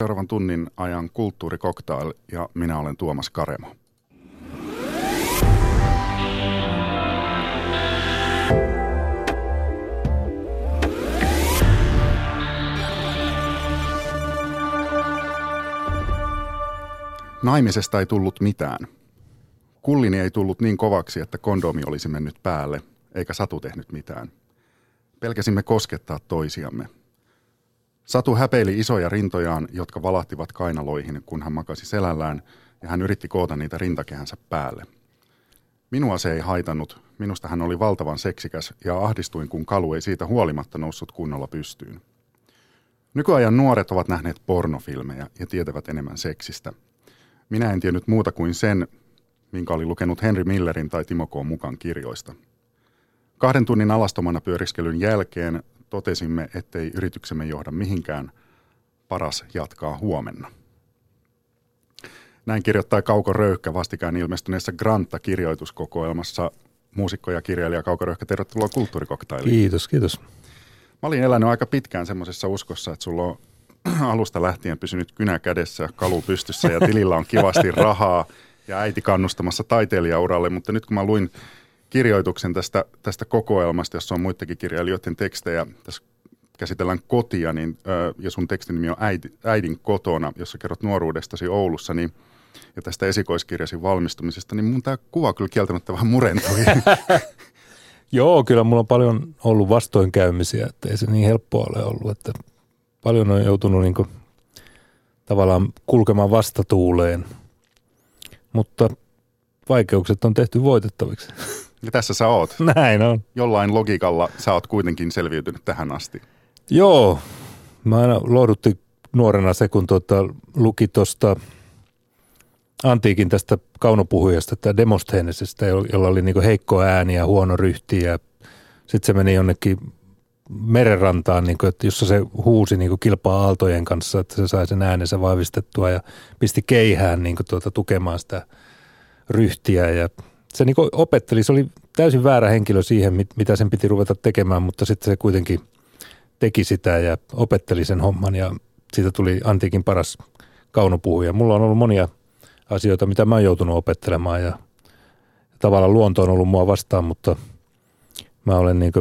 Seuraavan tunnin ajan kulttuurikoktail ja minä olen Tuomas Karemo. Naimisesta ei tullut mitään. Kullini ei tullut niin kovaksi, että kondomi olisi mennyt päälle, eikä Satu tehnyt mitään. Pelkäsimme koskettaa toisiamme – Satu häpeili isoja rintojaan, jotka valahtivat kainaloihin, kun hän makasi selällään, ja hän yritti koota niitä rintakehänsä päälle. Minua se ei haitannut. Minusta hän oli valtavan seksikäs ja ahdistuin, kun kalu ei siitä huolimatta noussut kunnolla pystyyn. Nykyajan nuoret ovat nähneet pornofilmejä ja tietävät enemmän seksistä. Minä en tiennyt muuta kuin sen, minkä oli lukenut Henry Millerin tai Timo K. mukaan kirjoista. Kahden tunnin alastomana pyöriskelyn jälkeen totesimme, ettei yrityksemme johda mihinkään, paras jatkaa huomenna. Näin kirjoittaa Kauko Röyhkä vastikään ilmestyneessä Granta-kirjoituskokoelmassa muusikko ja kirjailija Kauko Röyhkä. Tervetuloa kulttuurikoktailiin. Kiitos, kiitos. Mä olin elänyt aika pitkään semmoisessa uskossa, että sulla on alusta lähtien pysynyt kynä kädessä, kalu pystyssä ja tilillä on kivasti rahaa ja äiti kannustamassa taiteilijauralle, mutta nyt kun mä luin kirjoituksen tästä, tästä kokoelmasta, jossa on muitakin kirjailijoiden tekstejä. Tässä käsitellään kotia, niin, ja sun tekstin nimi on Äiti, Äidin kotona, jossa kerrot nuoruudestasi Oulussa, niin, ja tästä esikoiskirjasi valmistumisesta, niin mun tämä kuva kyllä kieltämättä vähän murentui. Joo, kyllä mulla on paljon ollut vastoinkäymisiä, että ei se niin helppoa ole ollut, että paljon on joutunut niin kuin, tavallaan kulkemaan vastatuuleen, mutta vaikeukset on tehty voitettaviksi. Ja tässä sä oot. Näin on. Jollain logiikalla sä oot kuitenkin selviytynyt tähän asti. Joo. Mä aina lohdutti nuorena se, kun tuota, luki tuosta antiikin tästä kaunopuhujasta, tämä Demosthenesesta, jolla oli niinku heikko ääni ja huono ryhti ja sitten se meni jonnekin merenrantaan, niin kuin, että jossa se huusi niin kuin kilpaa aaltojen kanssa, että se sai sen äänensä vahvistettua ja pisti keihään niin kuin, tuota, tukemaan sitä ryhtiä ja se niin opetteli, se oli täysin väärä henkilö siihen, mitä sen piti ruveta tekemään, mutta sitten se kuitenkin teki sitä ja opetteli sen homman ja siitä tuli antiikin paras kaunopuhuja. Mulla on ollut monia asioita, mitä mä oon joutunut opettelemaan ja tavallaan luonto on ollut mua vastaan, mutta mä olen niin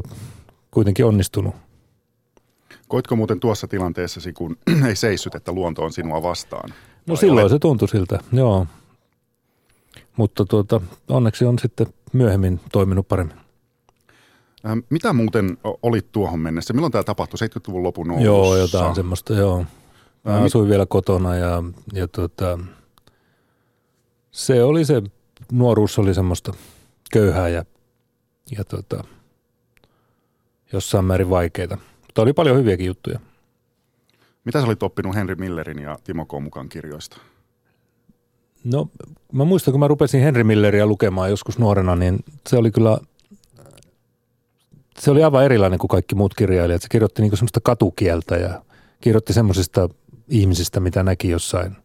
kuitenkin onnistunut. Koitko muuten tuossa tilanteessasi, kun ei seissyt, että luonto on sinua vastaan? No silloin olet... se tuntui siltä, joo. Mutta tuota, onneksi on sitten myöhemmin toiminut paremmin. Ähm, mitä muuten olit tuohon mennessä? Milloin tämä tapahtui? 70-luvun lopun Oulussa? Joo, jotain semmoista, joo. Mä ähm, asuin vielä kotona ja, ja tuota, se oli se, nuoruus oli semmoista köyhää ja, ja tuota, jossain määrin vaikeita. Mutta oli paljon hyviäkin juttuja. Mitä sä olit oppinut Henry Millerin ja Timo K. mukaan kirjoista? No mä muistan, kun mä rupesin Henry Milleria lukemaan joskus nuorena, niin se oli kyllä, se oli aivan erilainen kuin kaikki muut kirjailijat. Se kirjoitti niin semmoista katukieltä ja kirjoitti semmoisista ihmisistä, mitä näki jossain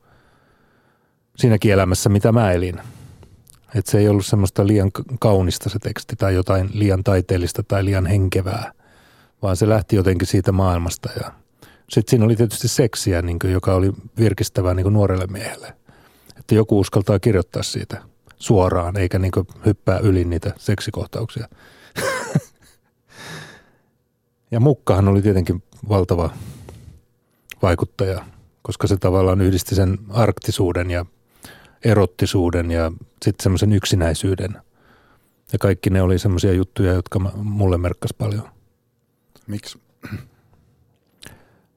siinäkin elämässä, mitä mä elin. Että se ei ollut semmoista liian kaunista se teksti tai jotain liian taiteellista tai liian henkevää, vaan se lähti jotenkin siitä maailmasta. Ja sitten siinä oli tietysti seksiä, niin kuin, joka oli virkistävää niin kuin nuorelle miehelle – että joku uskaltaa kirjoittaa siitä suoraan, eikä niin hyppää yli niitä seksikohtauksia. ja Mukkahan oli tietenkin valtava vaikuttaja, koska se tavallaan yhdisti sen arktisuuden ja erottisuuden ja sitten semmoisen yksinäisyyden. Ja kaikki ne oli semmoisia juttuja, jotka mulle merkkas paljon. Miksi?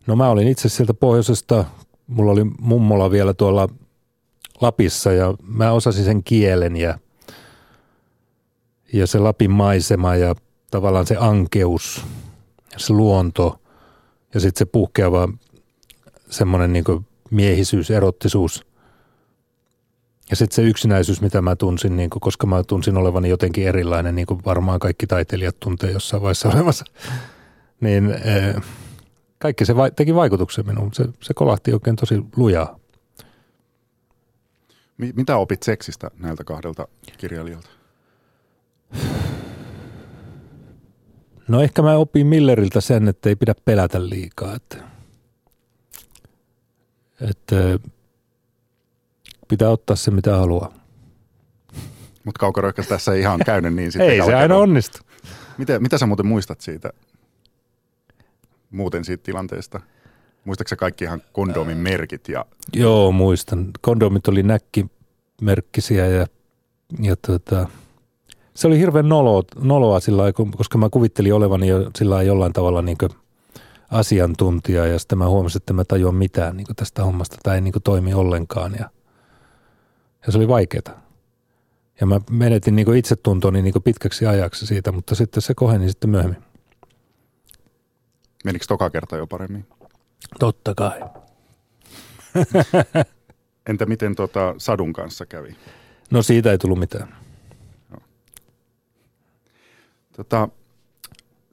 No mä olin itse sieltä pohjoisesta, mulla oli mummola vielä tuolla Lapissa ja mä osasin sen kielen ja, ja se Lapin maisema ja tavallaan se ankeus se luonto ja sitten se puhkeava semmoinen niin miehisyys, erottisuus. Ja sitten se yksinäisyys, mitä mä tunsin, niin kuin, koska mä tunsin olevani jotenkin erilainen, niin kuin varmaan kaikki taiteilijat tuntee jossain vaiheessa olemassa, niin eh, kaikki se vai, teki vaikutuksen minuun. Se, se kolahti oikein tosi lujaa. Mitä opit seksistä näiltä kahdelta kirjailijalta? No ehkä mä opin Milleriltä sen, että ei pidä pelätä liikaa. Että, Että pitää ottaa se mitä haluaa. Mutta kaukoröykkä tässä ei ihan käynyt niin sitten. Ei se aina onnistu. Mitä, mitä sä muuten muistat siitä, muuten siitä tilanteesta? Muistatko kaikki ihan kondomin merkit? Ja... Joo, muistan. Kondomit oli näkkimerkkisiä ja, ja tota, se oli hirveän noloa, noloa sillä lailla, koska mä kuvittelin olevani jo sillä jollain tavalla niin asiantuntija ja sitten mä huomasin, että mä tajuan mitään niin tästä hommasta tai ei niin toimi ollenkaan ja, ja se oli vaikeaa. Ja mä menetin niin itsetuntoni niin pitkäksi ajaksi siitä, mutta sitten se koheni sitten myöhemmin. Menikö toka kerta jo paremmin? Totta kai. Entä miten tota sadun kanssa kävi? No siitä ei tullut mitään. No. Tota,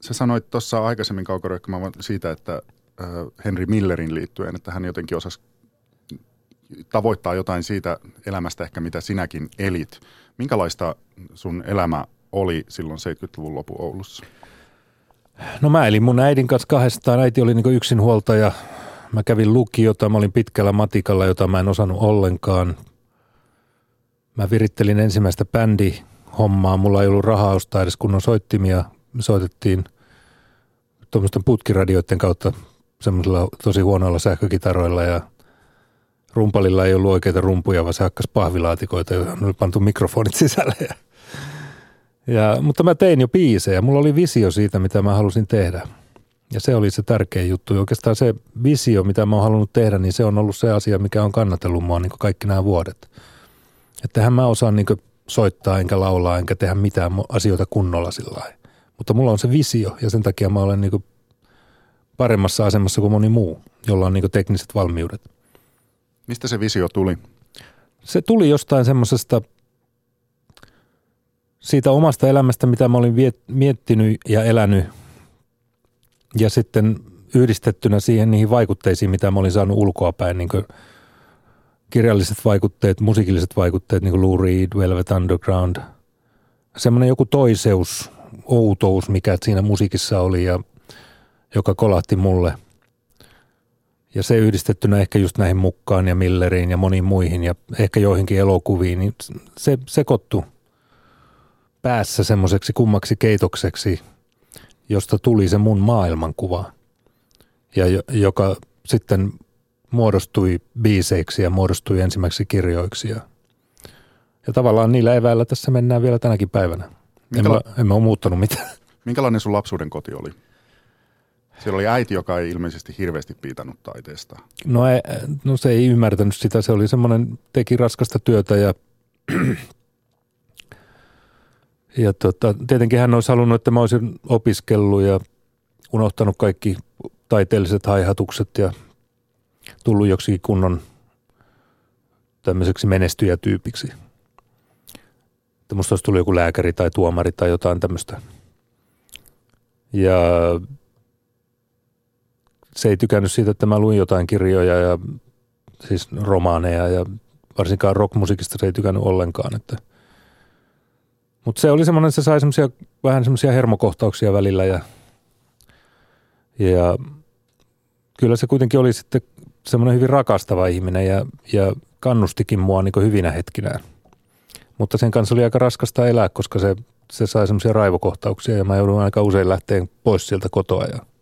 sä sanoit tuossa aikaisemmin kaukorökkymään siitä, että äh, Henry Millerin liittyen, että hän jotenkin osasi tavoittaa jotain siitä elämästä ehkä, mitä sinäkin elit. Minkälaista sun elämä oli silloin 70-luvun lopu Oulussa? No mä elin mun äidin kanssa kahdestaan. Äiti oli niin yksinhuoltaja. Mä kävin lukiota, mä olin pitkällä matikalla, jota mä en osannut ollenkaan. Mä virittelin ensimmäistä bändi hommaa. Mulla ei ollut rahaa ostaa edes kunnon soittimia. Me soitettiin tuommoisten putkiradioiden kautta semmoisilla tosi huonoilla sähkökitaroilla ja rumpalilla ei ollut oikeita rumpuja, vaan se hakkas pahvilaatikoita, joihin oli pantu mikrofonit sisälle. Ja, mutta mä tein jo biisejä. Mulla oli visio siitä, mitä mä halusin tehdä. Ja se oli se tärkeä juttu. Ja oikeastaan se visio, mitä mä oon halunnut tehdä, niin se on ollut se asia, mikä on kannatellut mua niin kaikki nämä vuodet. Että mä osaan niin soittaa, enkä laulaa, enkä tehdä mitään asioita kunnolla sillä lailla. Mutta mulla on se visio ja sen takia mä olen niin paremmassa asemassa kuin moni muu, jolla on niin tekniset valmiudet. Mistä se visio tuli? Se tuli jostain semmoisesta siitä omasta elämästä, mitä mä olin viet, miettinyt ja elänyt ja sitten yhdistettynä siihen niihin vaikutteisiin, mitä mä olin saanut ulkoapäin, niin kirjalliset vaikutteet, musiikilliset vaikutteet, niin kuin Lou Reed, Velvet Underground, semmoinen joku toiseus, outous, mikä siinä musiikissa oli ja joka kolahti mulle. Ja se yhdistettynä ehkä just näihin mukaan ja Milleriin ja moniin muihin ja ehkä joihinkin elokuviin, niin se sekoittu päässä semmoiseksi kummaksi keitokseksi, josta tuli se mun maailmankuva, ja joka sitten muodostui biiseiksi ja muodostui ensimmäiseksi kirjoiksi. Ja, ja tavallaan niillä eväillä tässä mennään vielä tänäkin päivänä. Minkäla- emme, emme ole muuttanut mitään. Minkälainen sun lapsuuden koti oli? Siellä oli äiti, joka ei ilmeisesti hirveästi piitannut taiteesta. No, ei, no se ei ymmärtänyt sitä. Se oli semmoinen, teki raskasta työtä ja, ja tota, tietenkin hän olisi halunnut, että mä olisin opiskellut ja unohtanut kaikki taiteelliset haihatukset ja tullut joksikin kunnon tämmöiseksi menestyjätyypiksi. Että musta olisi tullut joku lääkäri tai tuomari tai jotain tämmöistä. Ja se ei tykännyt siitä, että mä luin jotain kirjoja ja siis romaaneja ja varsinkaan rockmusiikista se ei tykännyt ollenkaan. Että. Mutta se oli semmoinen, se sai semmoisia vähän semmoisia hermokohtauksia välillä ja, ja kyllä se kuitenkin oli sitten semmoinen hyvin rakastava ihminen ja, ja kannustikin mua niin hyvinä hetkinään. Mutta sen kanssa oli aika raskasta elää, koska se, se sai semmoisia raivokohtauksia ja mä joudun aika usein lähteen pois sieltä kotoa ja –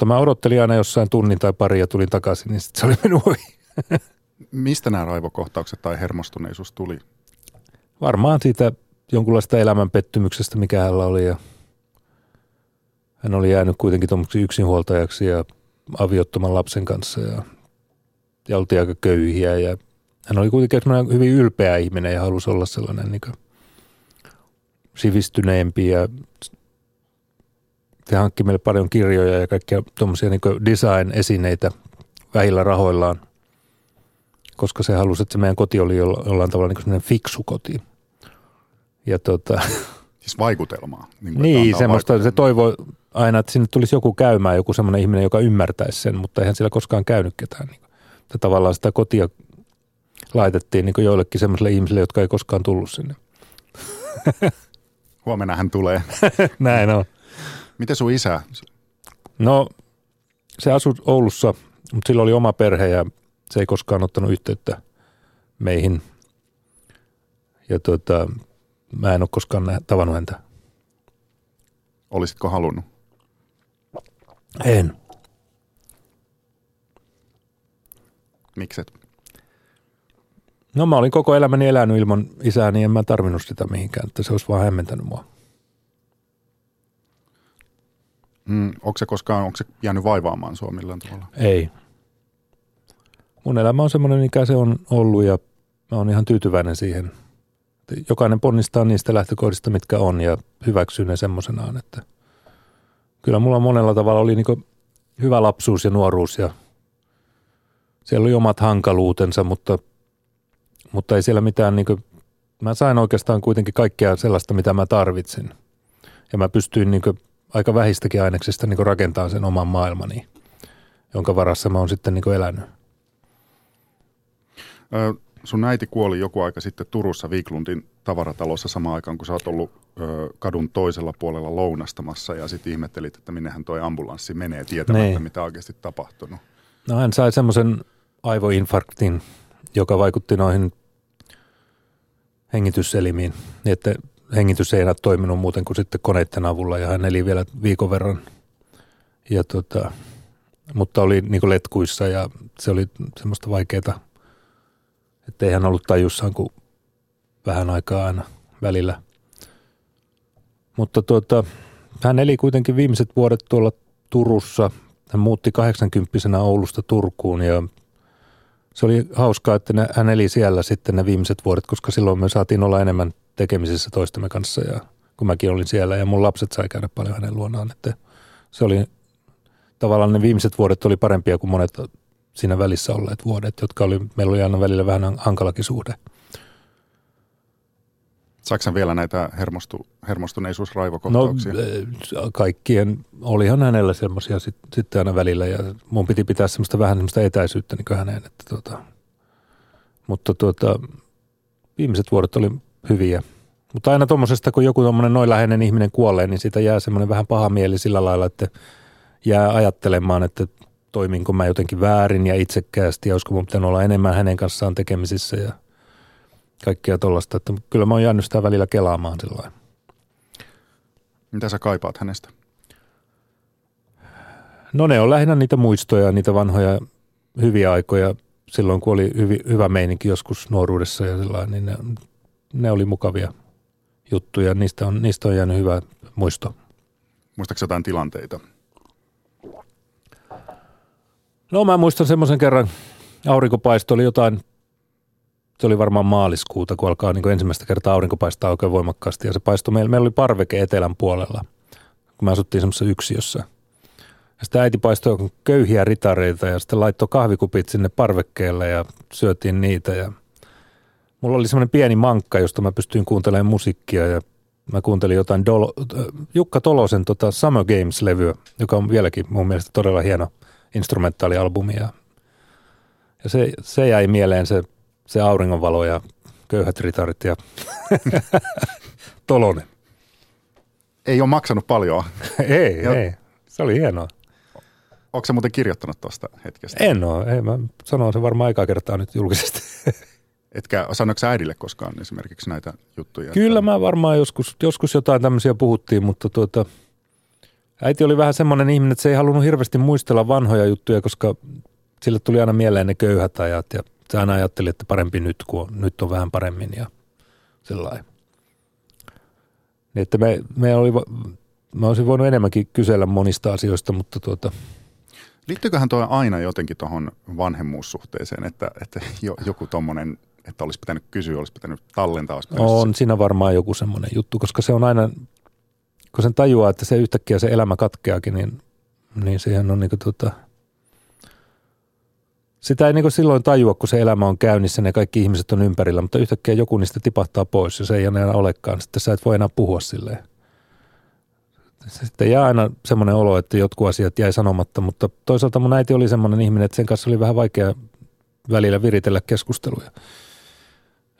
mutta mä odottelin aina jossain tunnin tai pari ja tulin takaisin, niin sitten se oli mennyt ohi. Mistä nämä raivokohtaukset tai hermostuneisuus tuli? Varmaan siitä jonkunlaista elämän pettymyksestä, mikä hänellä oli. Ja hän oli jäänyt kuitenkin tuommoiksi yksinhuoltajaksi ja aviottoman lapsen kanssa ja, ja oltiin aika köyhiä. Ja hän oli kuitenkin hyvin ylpeä ihminen ja halusi olla sellainen niin sivistyneempi ja se hankki meille paljon kirjoja ja kaikkia tuommoisia niin design-esineitä vähillä rahoillaan, koska se halusi, että se meidän koti oli jollain tavalla niin fiksu koti. Ja tota, siis vaikutelmaa. Niin, niin semmoista, se toivoi aina, että sinne tulisi joku käymään, joku semmoinen ihminen, joka ymmärtäisi sen, mutta eihän siellä koskaan käynyt ketään. Niin että tavallaan sitä kotia laitettiin niin joillekin semmoisille ihmisille, jotka ei koskaan tullut sinne. Huomenna hän tulee. Näin on. Miten sun isä? No se asui Oulussa, mutta sillä oli oma perhe ja se ei koskaan ottanut yhteyttä meihin. Ja tota, mä en ole koskaan nä- tavannut häntä. Olisitko halunnut? En. Mikset? No mä olin koko elämäni elänyt ilman isää, niin en mä tarvinnut sitä mihinkään, että se olisi vaan hämmentänyt mua. Mm, onko se koskaan onko se jäänyt vaivaamaan sua millään tavalla? Ei. Mun elämä on semmoinen, mikä se on ollut ja mä oon ihan tyytyväinen siihen. Jokainen ponnistaa niistä lähtökohdista, mitkä on ja hyväksyy ne semmoisenaan, että kyllä mulla monella tavalla oli niin hyvä lapsuus ja nuoruus ja siellä oli omat hankaluutensa, mutta, mutta ei siellä mitään, niin kuin, mä sain oikeastaan kuitenkin kaikkea sellaista, mitä mä tarvitsin. Ja mä pystyin niin aika vähistäkin aineksista niin rakentamaan sen oman maailmani, jonka varassa mä oon sitten niin elänyt. Ö, sun äiti kuoli joku aika sitten Turussa Viiklundin tavaratalossa samaan aikaan, kun sä oot ollut ö, kadun toisella puolella lounastamassa ja sitten ihmettelit, että minnehän toi ambulanssi menee tietämättä, niin. mitä oikeasti tapahtunut. No hän sai semmoisen aivoinfarktin, joka vaikutti noihin hengityselimiin, niin että hengitys ei enää toiminut muuten kuin sitten koneiden avulla ja hän eli vielä viikon verran. Ja tota, mutta oli niin letkuissa ja se oli semmoista vaikeaa, että ei hän ollut tajussaan kuin vähän aikaa aina välillä. Mutta tuota, hän eli kuitenkin viimeiset vuodet tuolla Turussa. Hän muutti 80 Oulusta Turkuun ja se oli hauskaa, että ne, hän eli siellä sitten ne viimeiset vuodet, koska silloin me saatiin olla enemmän tekemisissä toistemme kanssa ja kun mäkin olin siellä ja mun lapset sai käydä paljon hänen luonaan, että se oli tavallaan ne viimeiset vuodet oli parempia kuin monet siinä välissä olleet vuodet, jotka oli, meillä oli aina välillä vähän hankalakin suhde. Saksan vielä näitä hermostu, hermostuneisuusraivokohtauksia? No kaikkien, olihan hänellä semmoisia sit, sitten aina välillä ja mun piti pitää semmoista vähän semmoista etäisyyttä niin häneen. Että tuota, mutta tuota, viimeiset vuodet oli hyviä. Mutta aina tuommoisesta, kun joku tuommoinen noin läheinen ihminen kuolee, niin siitä jää semmoinen vähän paha mieli sillä lailla, että jää ajattelemaan, että toiminko mä jotenkin väärin ja itsekkäästi ja olisiko mun pitänyt olla enemmän hänen kanssaan tekemisissä ja kaikkea tuollaista. Että kyllä mä oon jäänyt sitä välillä kelaamaan sillä Mitä sä kaipaat hänestä? No ne on lähinnä niitä muistoja, niitä vanhoja hyviä aikoja silloin, kun oli hyvi, hyvä meininki joskus nuoruudessa ja sellainen, niin ne, ne oli mukavia juttuja. Niistä on, niistä on jäänyt hyvä muisto. Muistaakseni jotain tilanteita? No mä muistan semmoisen kerran, aurinkopaisto oli jotain, se oli varmaan maaliskuuta, kun alkaa niin kuin ensimmäistä kertaa aurinko paistaa oikein voimakkaasti. Ja se paistoi, meillä, meillä oli parveke etelän puolella, kun me asuttiin semmoisessa yksiössä. Ja sitten äiti paistoi köyhiä ritareita ja sitten laittoi kahvikupit sinne parvekkeelle ja syötiin niitä. Ja mulla oli semmoinen pieni mankka, josta mä pystyin kuuntelemaan musiikkia ja mä kuuntelin jotain Dolo, Jukka Tolosen tota Summer Games-levyä, joka on vieläkin mun mielestä todella hieno – instrumentaalialbumi ja, se, se jäi mieleen se, se auringonvalo ja köyhät ritarit ja Tolonen. Ei ole maksanut paljon. ei, ja, ei. Se oli hienoa. Onko se muuten kirjoittanut tuosta hetkestä? En ole. Ei, mä sanon se varmaan aikaa kertaa nyt julkisesti. Etkä sanoiko äidille koskaan esimerkiksi näitä juttuja? Kyllä että... mä varmaan joskus, joskus jotain tämmöisiä puhuttiin, mutta tuota, Äiti oli vähän semmoinen ihminen, että se ei halunnut hirveästi muistella vanhoja juttuja, koska sille tuli aina mieleen ne köyhät ajat ja se aina ajatteli, että parempi nyt, kun on, nyt on vähän paremmin ja sellainen. Niin, että me, me oli, mä olisin voinut enemmänkin kysellä monista asioista, mutta tuota, Liittyyköhän tuo aina jotenkin tuohon vanhemmuussuhteeseen, että, että joku tuommoinen, että olisi pitänyt kysyä, olisi pitänyt tallentaa? Olisi pitänyt... On siinä varmaan joku semmoinen juttu, koska se on aina kun sen tajuaa, että se yhtäkkiä se elämä katkeakin, niin, niin siihen on niin kuin tota, sitä ei niin silloin tajua, kun se elämä on käynnissä, ne kaikki ihmiset on ympärillä, mutta yhtäkkiä joku niistä tipahtaa pois ja se ei enää olekaan. Sitten sä et voi enää puhua silleen. Sitten jää aina semmoinen olo, että jotkut asiat jäi sanomatta, mutta toisaalta mun äiti oli semmoinen ihminen, että sen kanssa oli vähän vaikea välillä viritellä keskusteluja.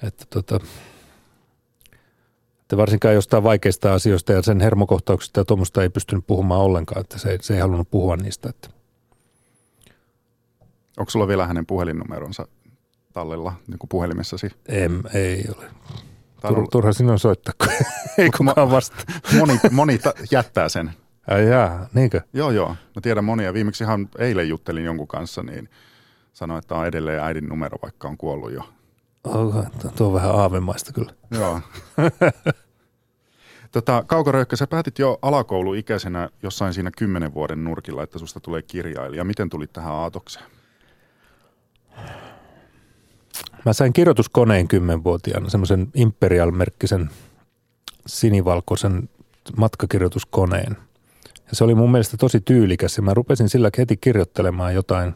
Että tota, että varsinkaan jostain vaikeista asioista ja sen hermokohtauksista ja tuommoista ei pystynyt puhumaan ollenkaan, että se, se ei halunnut puhua niistä. Että. Onko sulla vielä hänen puhelinnumeronsa tallella niin kuin puhelimessasi? Em, ei ole. Tur, turha sinun soittaa, kun ei kukaan vasta. Moni, moni ta- jättää sen. Ai jaa, niinkö? Joo, joo. Mä tiedän monia. Viimeksi ihan eilen juttelin jonkun kanssa, niin sanoi, että on edelleen äidin numero, vaikka on kuollut jo. Oh, tuo on vähän aavemaista kyllä. Joo. tota, Kaukoröykkä, sä päätit jo alakouluikäisenä jossain siinä kymmenen vuoden nurkilla, että susta tulee kirjailija. Miten tulit tähän aatokseen? Mä sain kirjoituskoneen kymmenvuotiaana, semmoisen Imperial-merkkisen sinivalkoisen matkakirjoituskoneen. Ja se oli mun mielestä tosi tyylikäs ja mä rupesin sillä heti kirjoittelemaan jotain.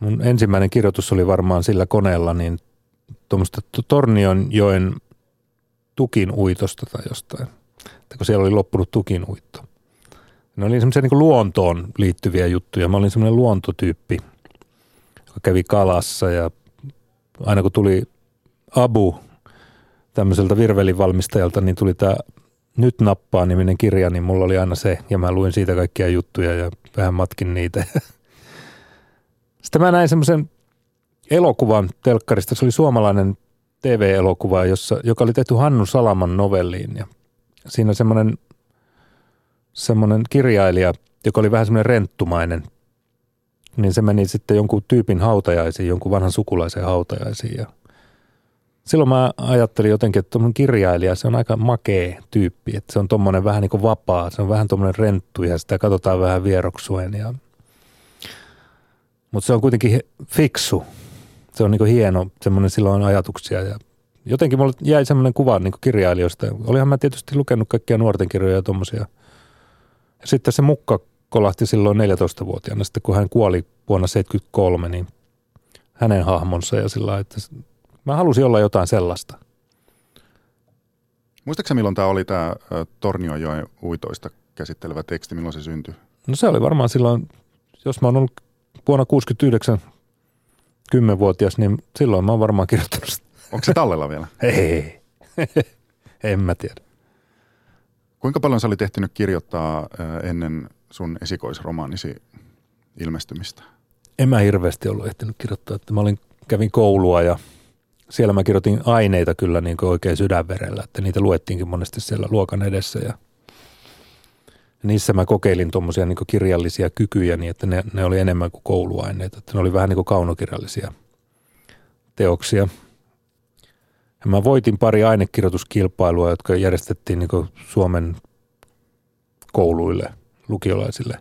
Mun ensimmäinen kirjoitus oli varmaan sillä koneella niin tuommoista Tornionjoen tukin uitosta tai jostain. Että kun siellä oli loppunut tukin uitto. Ne oli semmoisia niin luontoon liittyviä juttuja. Mä olin semmoinen luontotyyppi – joka kävi kalassa ja aina kun tuli Abu tämmöiseltä virvelin valmistajalta, niin tuli tämä Nyt nappaa niminen kirja, niin mulla oli aina se ja mä luin siitä kaikkia juttuja ja vähän matkin niitä. Sitten mä näin semmoisen elokuvan telkkarista, se oli suomalainen TV-elokuva, jossa, joka oli tehty Hannu Salaman novelliin ja siinä semmoinen, semmoinen kirjailija, joka oli vähän semmoinen renttumainen – niin se meni sitten jonkun tyypin hautajaisiin, jonkun vanhan sukulaisen hautajaisiin. Ja silloin mä ajattelin jotenkin, että tuommoinen kirjailija, se on aika makee tyyppi, että se on tuommoinen vähän niin kuin vapaa, se on vähän tuommoinen renttu ja sitä katsotaan vähän vieroksuen. Ja... Mutta se on kuitenkin fiksu, se on niin kuin hieno, semmoinen silloin ajatuksia ja jotenkin mulle jäi semmoinen kuva niin kirjailijoista. Olihan mä tietysti lukenut kaikkia nuorten kirjoja ja tuommoisia. Ja sitten se mukka kolahti silloin 14-vuotiaana, sitten kun hän kuoli vuonna 1973, niin hänen hahmonsa ja sillä että mä halusin olla jotain sellaista. Muistaaksä milloin tämä oli tämä Tornionjoen uitoista käsittelevä teksti, milloin se syntyi? No se oli varmaan silloin, jos mä oon ollut vuonna 69 10-vuotias, niin silloin mä oon varmaan kirjoittanut sitä. Onko se tallella vielä? Ei, en mä tiedä. Kuinka paljon sä olit ehtinyt kirjoittaa ennen sun esikoisromaanisi ilmestymistä? En mä hirveästi ollut ehtinyt kirjoittaa. Että mä olin, kävin koulua ja siellä mä kirjoitin aineita kyllä niin kuin oikein sydänverellä, että niitä luettiinkin monesti siellä luokan edessä ja niissä mä kokeilin tuommoisia niin kirjallisia kykyjä niin, että ne, ne oli enemmän kuin kouluaineita, että ne oli vähän niin kuin kaunokirjallisia teoksia. Ja mä voitin pari ainekirjoituskilpailua, jotka järjestettiin niin Suomen kouluille – lukiolaisille.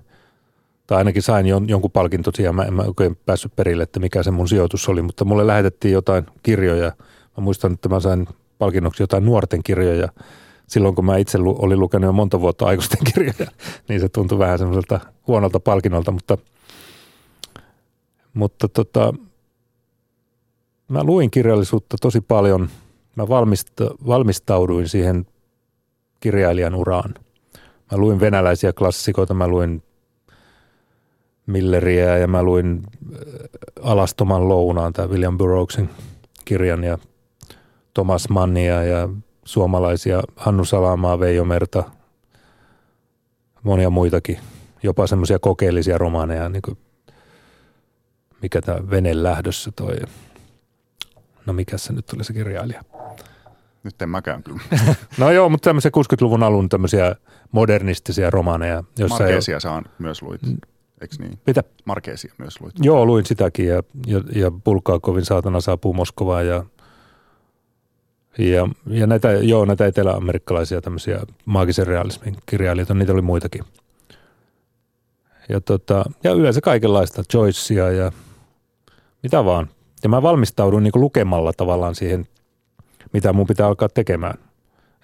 Tai ainakin sain jon, jonkun palkinto siihen. Mä en mä oikein päässyt perille, että mikä se mun sijoitus oli, mutta mulle lähetettiin jotain kirjoja. Mä muistan, että mä sain palkinnoksi jotain nuorten kirjoja. Silloin kun mä itse lu, olin lukenut jo monta vuotta aikuisten kirjoja, niin se tuntui vähän semmoiselta huonolta palkinnolta, mutta, mutta tota, mä luin kirjallisuutta tosi paljon. Mä valmista, valmistauduin siihen kirjailijan uraan – Mä luin venäläisiä klassikoita, mä luin Milleriä ja mä luin äh, Alastoman lounaan, tämä William Burroughsin kirjan ja Thomas Mannia ja suomalaisia Hannu Salamaa, Veijo Merta, monia muitakin, jopa semmoisia kokeellisia romaaneja, niin kuin mikä tämä Vene lähdössä toi, no mikä se nyt tuli se kirjailija? Nyt en mäkään kyllä. no joo, mutta tämmöisiä 60-luvun alun tämmöisiä modernistisia romaneja. Jossa Markeesia ei... saan myös luit, eikö niin? Mitä? Markeesia myös luit. Joo, luin sitäkin ja, ja, ja Bulgakovin saatana saapuu Moskovaan ja, ja, ja näitä, joo, näitä eteläamerikkalaisia tämmöisiä maagisen realismin kirjailijoita, niitä oli muitakin. Ja, tota, ja yleensä kaikenlaista, Joycea ja mitä vaan. Ja mä valmistaudun niin lukemalla tavallaan siihen, mitä mun pitää alkaa tekemään.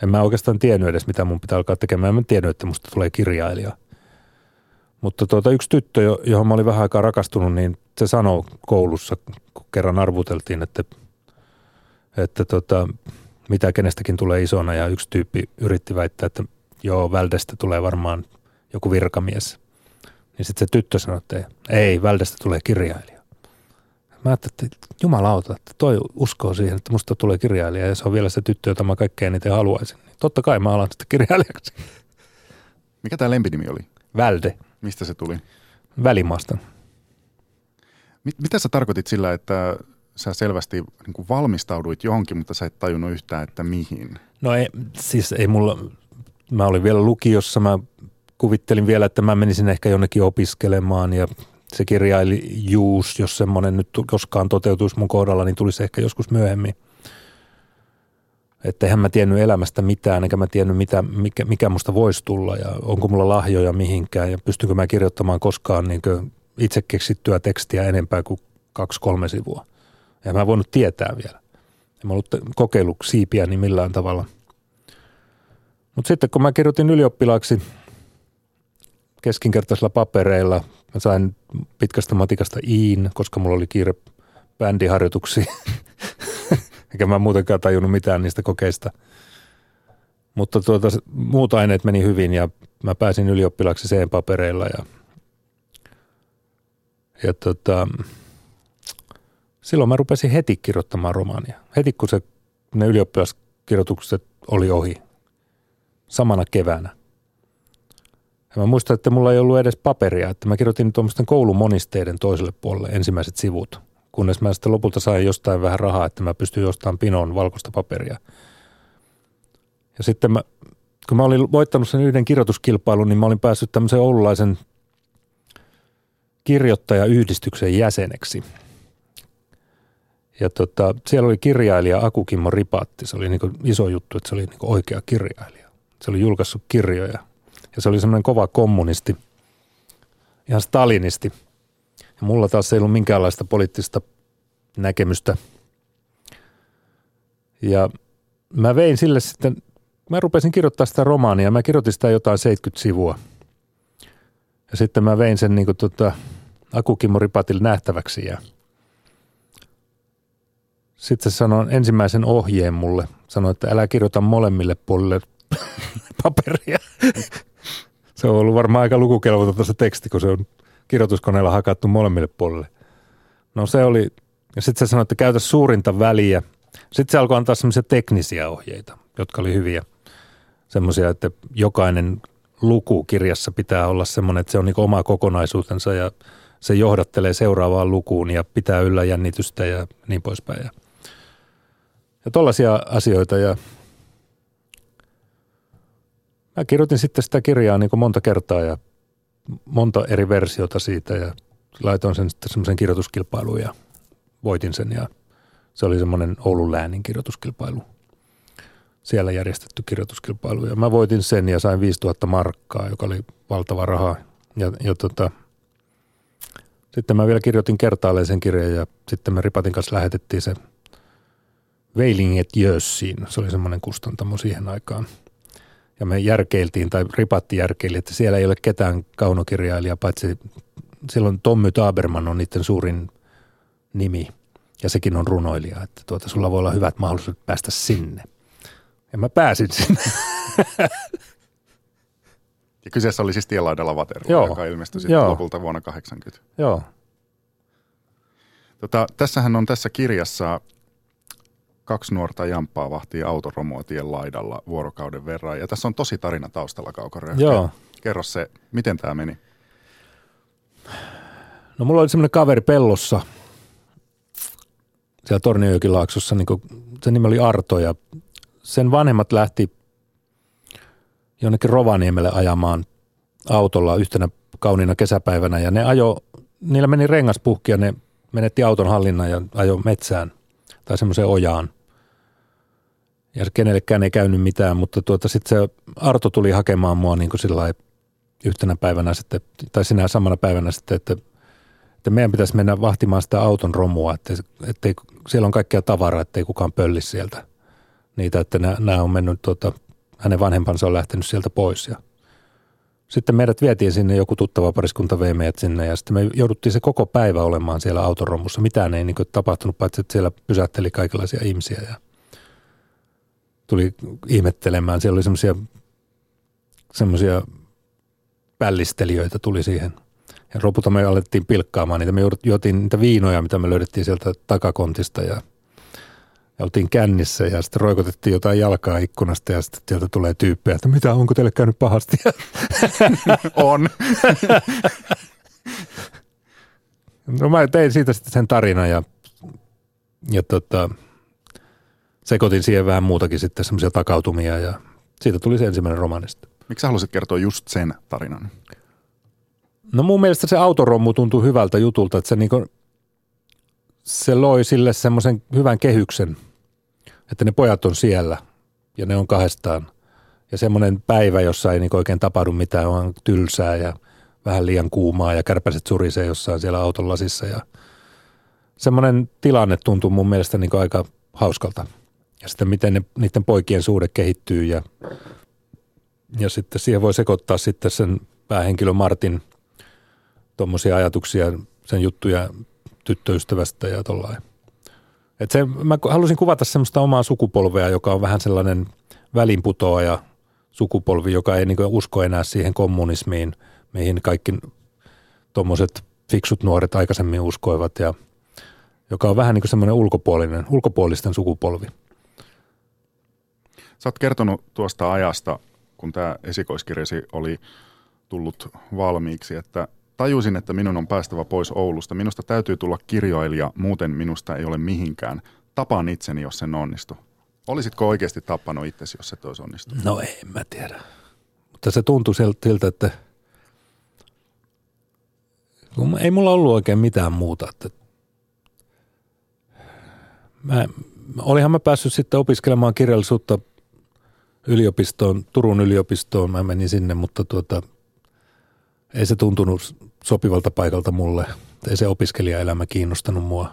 En mä oikeastaan tiennyt edes, mitä mun pitää alkaa tekemään. Mä en tiennyt, että musta tulee kirjailija. Mutta tuota, yksi tyttö, johon mä olin vähän aikaa rakastunut, niin se sanoi koulussa, kun kerran arvuteltiin, että, että tota, mitä kenestäkin tulee isona. Ja yksi tyyppi yritti väittää, että joo, Väldestä tulee varmaan joku virkamies. Niin sitten se tyttö sanoi, että ei, Väldestä tulee kirjailija. Mä ajattelin, että jumalauta, että toi uskoo siihen, että musta tulee kirjailija ja se on vielä se tyttö, jota mä kaikkein eniten haluaisin. Niin totta kai mä alan sitä kirjailijaksi. Mikä tämä lempinimi oli? Välde. Mistä se tuli? Välimaasta. Mit, mitä sä tarkoitit sillä, että sä selvästi niin kuin valmistauduit johonkin, mutta sä et tajunnut yhtään, että mihin? No ei, siis ei mulla, mä olin vielä lukiossa, mä kuvittelin vielä, että mä menisin ehkä jonnekin opiskelemaan ja se kirjailijuus, jos semmoinen nyt koskaan toteutuisi mun kohdalla, niin tulisi ehkä joskus myöhemmin. Että eihän mä tiennyt elämästä mitään, eikä mä tiennyt mitä, mikä, mikä musta voisi tulla ja onko mulla lahjoja mihinkään ja pystynkö mä kirjoittamaan koskaan niin itse keksittyä tekstiä enempää kuin kaksi-kolme sivua. Ja mä voinut tietää vielä. En mä ollut kokeillut siipiä niin millään tavalla. Mutta sitten kun mä kirjoitin ylioppilaaksi keskinkertaisilla papereilla, mä sain pitkästä matikasta iin, koska mulla oli kiire bändiharjoituksiin. Eikä mä muutenkaan tajunnut mitään niistä kokeista. Mutta tuota, muut aineet meni hyvin ja mä pääsin ylioppilaaksi C-papereilla ja, ja tota, silloin mä rupesin heti kirjoittamaan romaania. Heti kun se, ne ylioppilaskirjoitukset oli ohi. Samana keväänä. Ja mä muistan, että mulla ei ollut edes paperia, että mä kirjoitin tuommoisten koulumonisteiden toiselle puolelle ensimmäiset sivut, kunnes mä sitten lopulta sain jostain vähän rahaa, että mä pystyin jostain pinoon valkoista paperia. Ja sitten mä, kun mä olin voittanut sen yhden kirjoituskilpailun, niin mä olin päässyt tämmöisen oululaisen kirjoittajayhdistyksen jäseneksi – ja tota, siellä oli kirjailija Akukimmo Ripatti. Se oli niin iso juttu, että se oli niin oikea kirjailija. Se oli julkaissut kirjoja. Ja se oli semmoinen kova kommunisti, ihan stalinisti. Ja mulla taas ei ollut minkäänlaista poliittista näkemystä. Ja mä vein sille sitten, mä rupesin kirjoittaa sitä romaania. Mä kirjoitin sitä jotain 70 sivua. Ja sitten mä vein sen niin kuin tota, Akukimmo Ripatille nähtäväksi ja – sitten se sanoi ensimmäisen ohjeen mulle. Sanoi, että älä kirjoita molemmille puolille paperia. se on ollut varmaan aika lukukelvotonta se teksti, kun se on kirjoituskoneella hakattu molemmille puolille. No se oli, ja sitten se sanoi, että käytä suurinta väliä. Sitten se alkoi antaa semmoisia teknisiä ohjeita, jotka oli hyviä. Semmoisia, että jokainen luku kirjassa pitää olla semmoinen, että se on niin oma kokonaisuutensa ja se johdattelee seuraavaan lukuun ja pitää yllä jännitystä ja niin poispäin. Ja tollaisia asioita ja mä kirjoitin sitten sitä kirjaa niin kuin monta kertaa ja monta eri versiota siitä ja laitoin sen sitten semmoisen kirjoituskilpailuun ja voitin sen ja se oli semmoinen Oulun läänin kirjoituskilpailu. Siellä järjestetty kirjoituskilpailu ja mä voitin sen ja sain 5000 markkaa, joka oli valtava raha ja, ja tota, sitten mä vielä kirjoitin kertaalleen sen kirjan ja sitten me Ripatin kanssa lähetettiin se – Veilinget Jössiin. Se oli semmoinen kustantamo siihen aikaan. Ja me järkeiltiin, tai ripatti järkeili, että siellä ei ole ketään kaunokirjailijaa, paitsi silloin Tommy Taberman on niiden suurin nimi. Ja sekin on runoilija, että tuota, sulla voi olla hyvät mahdollisuudet päästä sinne. Ja mä pääsin sinne. Ja kyseessä oli siis Tielaidalla Waterloo, joka ilmestyi sitten lopulta vuonna 80. Joo. Tota, tässähän on tässä kirjassa kaksi nuorta jamppaa vahtii autoromua tien laidalla vuorokauden verran. Ja tässä on tosi tarina taustalla, Kaukaröhkä. Joo. Kerro se, miten tämä meni? No mulla oli semmoinen kaveri pellossa siellä Torniojokilaaksossa, niin sen nimi oli Arto ja sen vanhemmat lähti jonnekin Rovaniemelle ajamaan autolla yhtenä kauniina kesäpäivänä ja ne ajo, niillä meni rengas puhki ja ne menetti auton hallinnan ja ajo metsään tai semmoiseen ojaan – ja kenellekään ei käynyt mitään, mutta tuota, sitten se Arto tuli hakemaan mua niin kuin yhtenä päivänä sitten, tai sinä samana päivänä sitten, että, että meidän pitäisi mennä vahtimaan sitä auton romua, että, että siellä on kaikkia tavaraa, että ei kukaan pölli sieltä niitä, että nämä, nämä on mennyt, tuota, hänen vanhempansa on lähtenyt sieltä pois ja sitten meidät vietiin sinne, joku tuttava pariskunta vei meidät sinne ja sitten me jouduttiin se koko päivä olemaan siellä autoromussa. Mitään ei niin tapahtunut, paitsi että siellä pysähteli kaikenlaisia ihmisiä ja – tuli ihmettelemään. Siellä oli semmoisia semmoisia pällistelijöitä tuli siihen. Ja lopulta me alettiin pilkkaamaan niitä. Me juotiin niitä viinoja, mitä me löydettiin sieltä takakontista ja, ja oltiin kännissä ja sitten roikotettiin jotain jalkaa ikkunasta ja sitten sieltä tulee tyyppejä, että mitä, onko teille käynyt pahasti? On. No mä tein siitä sitten sen tarinan ja, ja tota, sekoitin siihen vähän muutakin sitten semmoisia takautumia ja siitä tuli se ensimmäinen romanista. Miksi halusit kertoa just sen tarinan? No mun mielestä se autorommu tuntui hyvältä jutulta, että se, niinku, se loi sille semmoisen hyvän kehyksen, että ne pojat on siellä ja ne on kahdestaan. Ja semmoinen päivä, jossa ei niinku oikein tapahdu mitään, on tylsää ja vähän liian kuumaa ja kärpäset surisee jossain siellä auton lasissa. Ja semmoinen tilanne tuntuu mun mielestä niinku aika hauskalta. Ja sitten miten ne, niiden poikien suhde kehittyy ja, ja sitten siihen voi sekoittaa sitten sen päähenkilö Martin – tuommoisia ajatuksia, sen juttuja tyttöystävästä ja tollain. Et se, mä halusin kuvata semmoista omaa sukupolvea, joka on vähän sellainen välinputoaja sukupolvi, joka ei niinku usko enää siihen kommunismiin, mihin kaikki tuommoiset fiksut nuoret aikaisemmin uskoivat ja joka on vähän niin kuin semmoinen ulkopuolinen, ulkopuolisten sukupolvi. Sä oot kertonut tuosta ajasta, kun tämä esikoiskirjasi oli tullut valmiiksi, että Tajusin, että minun on päästävä pois Oulusta. Minusta täytyy tulla kirjoilija, muuten minusta ei ole mihinkään. Tapaan itseni, jos sen onnistu. Olisitko oikeasti tappanut itsesi, jos se olisi onnistunut? No ei, mä tiedä. Mutta se tuntui siltä, että ei mulla ollut oikein mitään muuta. Että mä, olihan mä päässyt sitten opiskelemaan kirjallisuutta yliopistoon, Turun yliopistoon. Mä menin sinne, mutta tuota, ei se tuntunut sopivalta paikalta mulle. Ei se opiskelijaelämä kiinnostanut mua.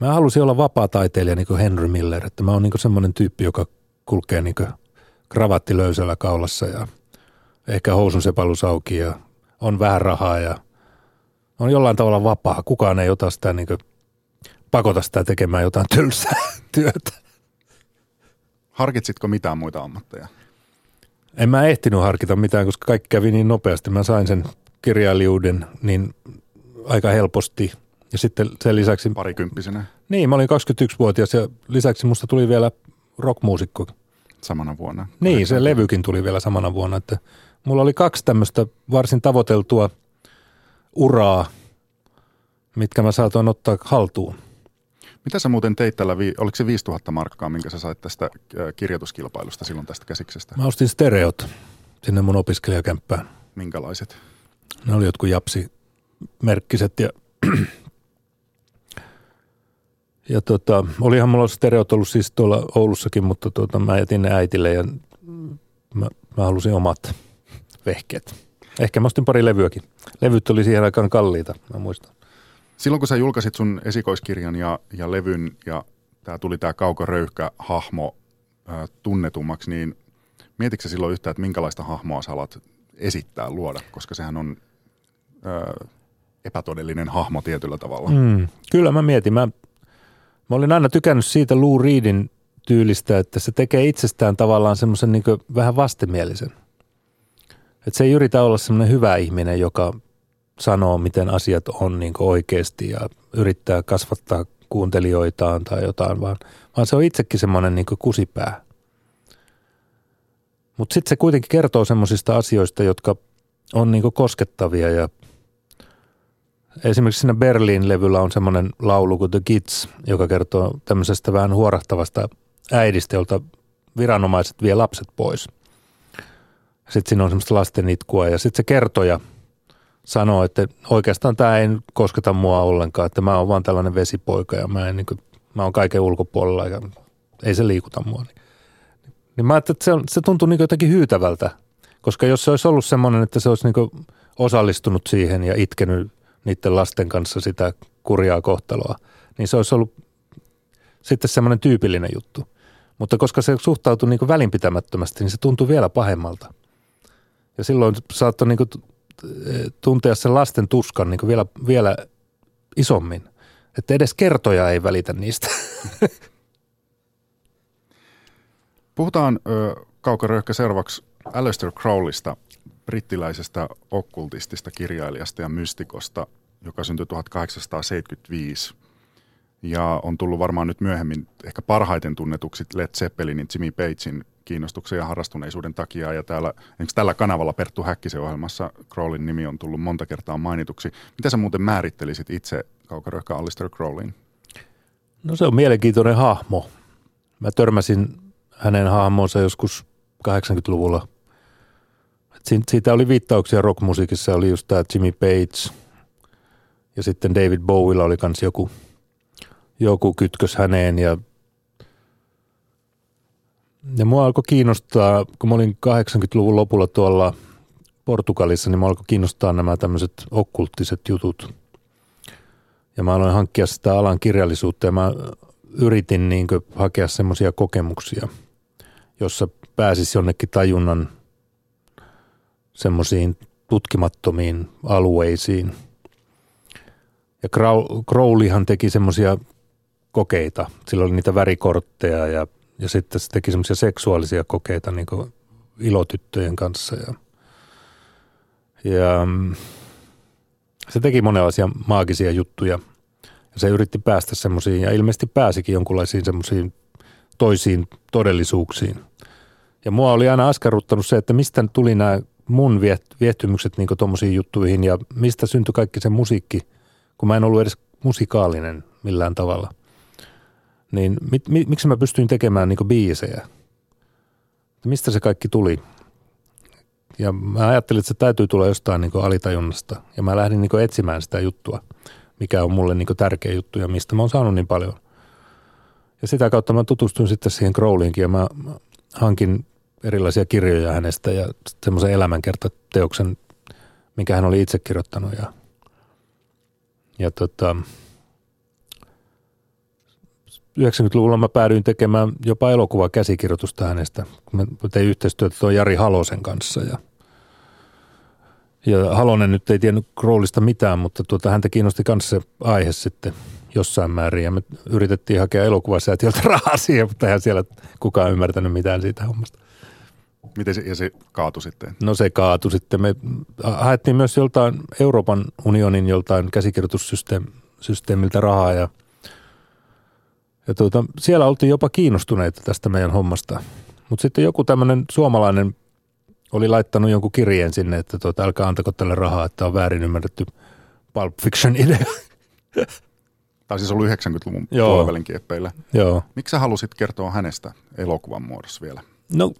Mä halusin olla vapaa-taiteilija niin kuin Henry Miller, että mä oon niin semmoinen tyyppi, joka kulkee niin kravatti löysällä kaulassa ja ehkä housun sepalus auki ja on vähän rahaa ja on jollain tavalla vapaa. Kukaan ei ota sitä niin pakota sitä tekemään jotain tylsää työtä. Harkitsitko mitään muita ammatteja? En mä ehtinyt harkita mitään, koska kaikki kävi niin nopeasti. Mä sain sen kirjailijuuden niin aika helposti. Ja sitten sen lisäksi... Parikymppisenä? Niin, mä olin 21-vuotias ja lisäksi musta tuli vielä rockmuusikko. Samana vuonna? Niin, se levykin tuli vielä samana vuonna. Että mulla oli kaksi tämmöistä varsin tavoiteltua uraa, mitkä mä saatoin ottaa haltuun. Mitä sä muuten teit tällä, oliko se 5000 markkaa, minkä sä sait tästä kirjoituskilpailusta silloin tästä käsiksestä? Mä ostin stereot sinne mun opiskelijakämppään. Minkälaiset? Ne oli jotkut japsi-merkkiset ja, ja tota, olihan mulla stereot ollut siis tuolla Oulussakin, mutta tota, mä jätin ne äitille ja mä, mä halusin omat vehkeet. Ehkä mä ostin pari levyäkin. Levyt oli siihen aikaan kalliita, mä muistan. Silloin kun sä julkaisit sun esikoiskirjan ja, ja levyn ja tämä tuli tämä kaukoröyhkä hahmo äh, tunnetummaksi, niin mietitkö sä silloin yhtään, että minkälaista hahmoa sä alat esittää, luoda, koska sehän on ö, epätodellinen hahmo tietyllä tavalla. Mm, kyllä mä mietin. Mä, mä olin aina tykännyt siitä Lou Reedin tyylistä, että se tekee itsestään tavallaan semmoisen niin vähän vastenmielisen. Että se ei yritä olla semmoinen hyvä ihminen, joka sanoo, miten asiat on niin oikeasti ja yrittää kasvattaa kuuntelijoitaan tai jotain, vaan, vaan se on itsekin semmoinen niin kusipää. Mutta sitten se kuitenkin kertoo semmoisista asioista, jotka on niinku koskettavia ja esimerkiksi siinä Berliin-levyllä on semmoinen laulu kuin The Kids, joka kertoo tämmöisestä vähän huorahtavasta äidistä, jolta viranomaiset vie lapset pois. Sitten siinä on semmoista lasten itkua ja sitten se kertoja sanoo, että oikeastaan tämä ei kosketa mua ollenkaan, että mä oon vaan tällainen vesipoika ja mä, en, niin kuin, mä oon kaiken ulkopuolella ja ei se liikuta mua. Niin mä ajattelin, että se, se tuntuu niin jotenkin hyytävältä koska jos se olisi ollut semmoinen, että se olisi niin osallistunut siihen ja itkenyt niiden lasten kanssa sitä kurjaa kohtaloa, niin se olisi ollut sitten semmoinen tyypillinen juttu. Mutta koska se suhtautui niin välinpitämättömästi, niin se tuntui vielä pahemmalta. Ja silloin saattoi niin tuntea sen lasten tuskan niin vielä, vielä isommin. Että edes kertoja ei välitä niistä. Puhutaan ö, kaukoröyhkä seuraavaksi Aleister Crowleysta, brittiläisestä okkultistista kirjailijasta ja mystikosta, joka syntyi 1875 ja on tullut varmaan nyt myöhemmin ehkä parhaiten tunnetuksi Led Zeppelinin Jimmy Pagein musiikkikiinnostuksen ja harrastuneisuuden takia. Ja täällä, tällä kanavalla Perttu Häkkisen ohjelmassa Crowlin nimi on tullut monta kertaa mainituksi. Mitä sä muuten määrittelisit itse kaukaröhkä Alistair Crowlin? No se on mielenkiintoinen hahmo. Mä törmäsin hänen hahmonsa joskus 80-luvulla. Siitä oli viittauksia rockmusiikissa, oli just tämä Jimmy Page ja sitten David Bowilla oli myös joku, joku kytkös häneen ja ja mua alkoi kiinnostaa, kun mä olin 80-luvun lopulla tuolla Portugalissa, niin mä alkoi kiinnostaa nämä tämmöiset okkulttiset jutut. Ja mä aloin hankkia sitä alan kirjallisuutta ja mä yritin niin hakea semmoisia kokemuksia, jossa pääsisi jonnekin tajunnan semmoisiin tutkimattomiin alueisiin. Ja Crowleyhan teki semmoisia kokeita. Sillä oli niitä värikortteja ja, ja sitten se teki semmoisia seksuaalisia kokeita niin ilotyttöjen kanssa. Ja, ja mm, se teki monenlaisia maagisia juttuja. Ja se yritti päästä semmoisiin, ja ilmeisesti pääsikin jonkunlaisiin semmoisiin toisiin todellisuuksiin. Ja mua oli aina askarruttanut se, että mistä tuli nämä mun viehtymykset niin tuommoisiin juttuihin ja mistä syntyi kaikki se musiikki, kun mä en ollut edes musikaalinen millään tavalla. Niin mit, mit, miksi mä pystyin tekemään niin biisejä? Mistä se kaikki tuli? Ja mä ajattelin, että se täytyy tulla jostain niin alitajunnasta. Ja mä lähdin niin etsimään sitä juttua, mikä on mulle niin tärkeä juttu ja mistä mä oon saanut niin paljon. Ja sitä kautta mä tutustuin sitten siihen Crowlinkin ja mä hankin erilaisia kirjoja hänestä ja semmoisen elämänkertateoksen, minkä hän oli itse kirjoittanut. Ja, ja tota, 90-luvulla mä päädyin tekemään jopa elokuvakäsikirjoitusta hänestä. Mä tein yhteistyötä tuon Jari Halosen kanssa ja, ja Halonen nyt ei tiennyt Crowlista mitään, mutta tuota, häntä kiinnosti myös se aihe sitten jossain määrin ja me yritettiin hakea elokuvasäätiöltä rahaa siihen, mutta eihän siellä kukaan ymmärtänyt mitään siitä hommasta. Miten se, ja se kaatui sitten? No se kaatui sitten. Me haettiin myös joltain Euroopan unionin joltain käsikirjoitussysteemiltä rahaa ja, ja tuota, siellä oltiin jopa kiinnostuneita tästä meidän hommasta. Mutta sitten joku tämmöinen suomalainen oli laittanut jonkun kirjeen sinne, että tuota, älkää antako tälle rahaa, että on väärin ymmärretty Pulp Fiction idea. Tai siis ollut 90-luvun puolivälin kieppeillä. Joo. Miksi sä halusit kertoa hänestä elokuvan muodossa vielä? No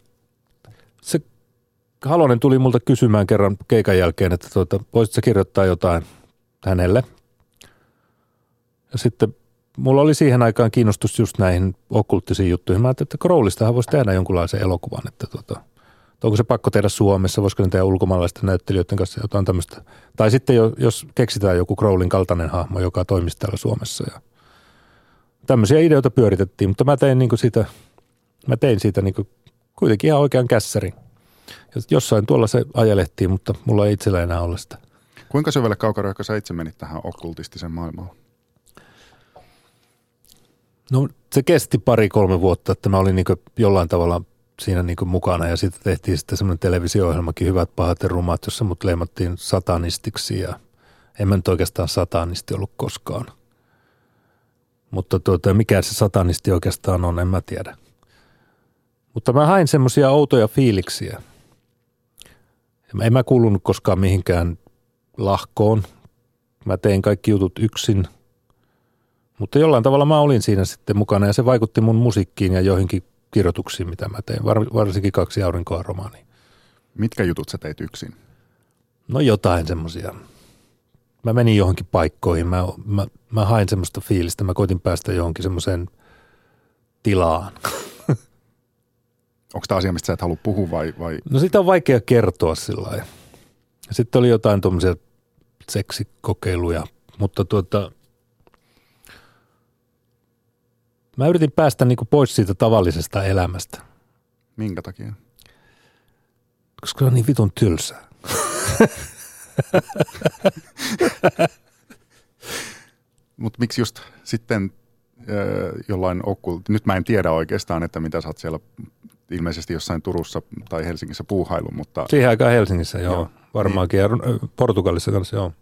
se Halonen tuli multa kysymään kerran keikan jälkeen, että tuota, voisitko kirjoittaa jotain hänelle. Ja sitten mulla oli siihen aikaan kiinnostus just näihin okkulttisiin juttuihin. Mä ajattelin, että Crowlistahan voisi tehdä jonkunlaisen elokuvan, että tuota, onko se pakko tehdä Suomessa, voisiko ne tehdä ulkomaalaisten näyttelijöiden kanssa jotain tämmöistä. Tai sitten jos keksitään joku Crowlin kaltainen hahmo, joka toimisi täällä Suomessa. Ja tämmöisiä ideoita pyöritettiin, mutta mä tein, niin siitä, mä tein siitä niin kuitenkin ihan oikean kässärin. Jossain tuolla se ajelehtii, mutta mulla ei itsellä enää ole sitä. Kuinka syvälle kaukaröhkö sä itse menit tähän okkultistisen maailmaan? No se kesti pari-kolme vuotta, että mä olin niin jollain tavalla siinä niin mukana ja sitten tehtiin sitten semmoinen televisio-ohjelmakin Hyvät, pahat ja rumat, jossa mut leimattiin satanistiksi ja en mä nyt oikeastaan satanisti ollut koskaan. Mutta tuota, mikä se satanisti oikeastaan on, en mä tiedä. Mutta mä hain semmoisia outoja fiiliksiä. En mä kuulunut koskaan mihinkään lahkoon. Mä tein kaikki jutut yksin. Mutta jollain tavalla mä olin siinä sitten mukana ja se vaikutti mun musiikkiin ja joihinkin kirjoituksiin, mitä mä tein. varsinkin kaksi aurinkoa romaania. Mitkä jutut sä teit yksin? No jotain semmoisia. Mä menin johonkin paikkoihin. Mä, mä, mä hain semmoista fiilistä. Mä koitin päästä johonkin semmoiseen tilaan. Onko tämä asia, mistä sä et halua puhua vai, vai? No sitä on vaikea kertoa sillä lailla. Sitten oli jotain tuommoisia seksikokeiluja, mutta tuota, mä yritin päästä niinku pois siitä tavallisesta elämästä. Minkä takia? Koska se on niin vitun tylsää. Mutta miksi just sitten jollain okkult, nyt mä en tiedä oikeastaan, että mitä sä oot siellä ilmeisesti jossain Turussa tai Helsingissä puuhailu, mutta... Siihen aikaan Helsingissä, joo. joo varmaankin. Niin, Portugalissa kanssa, joo.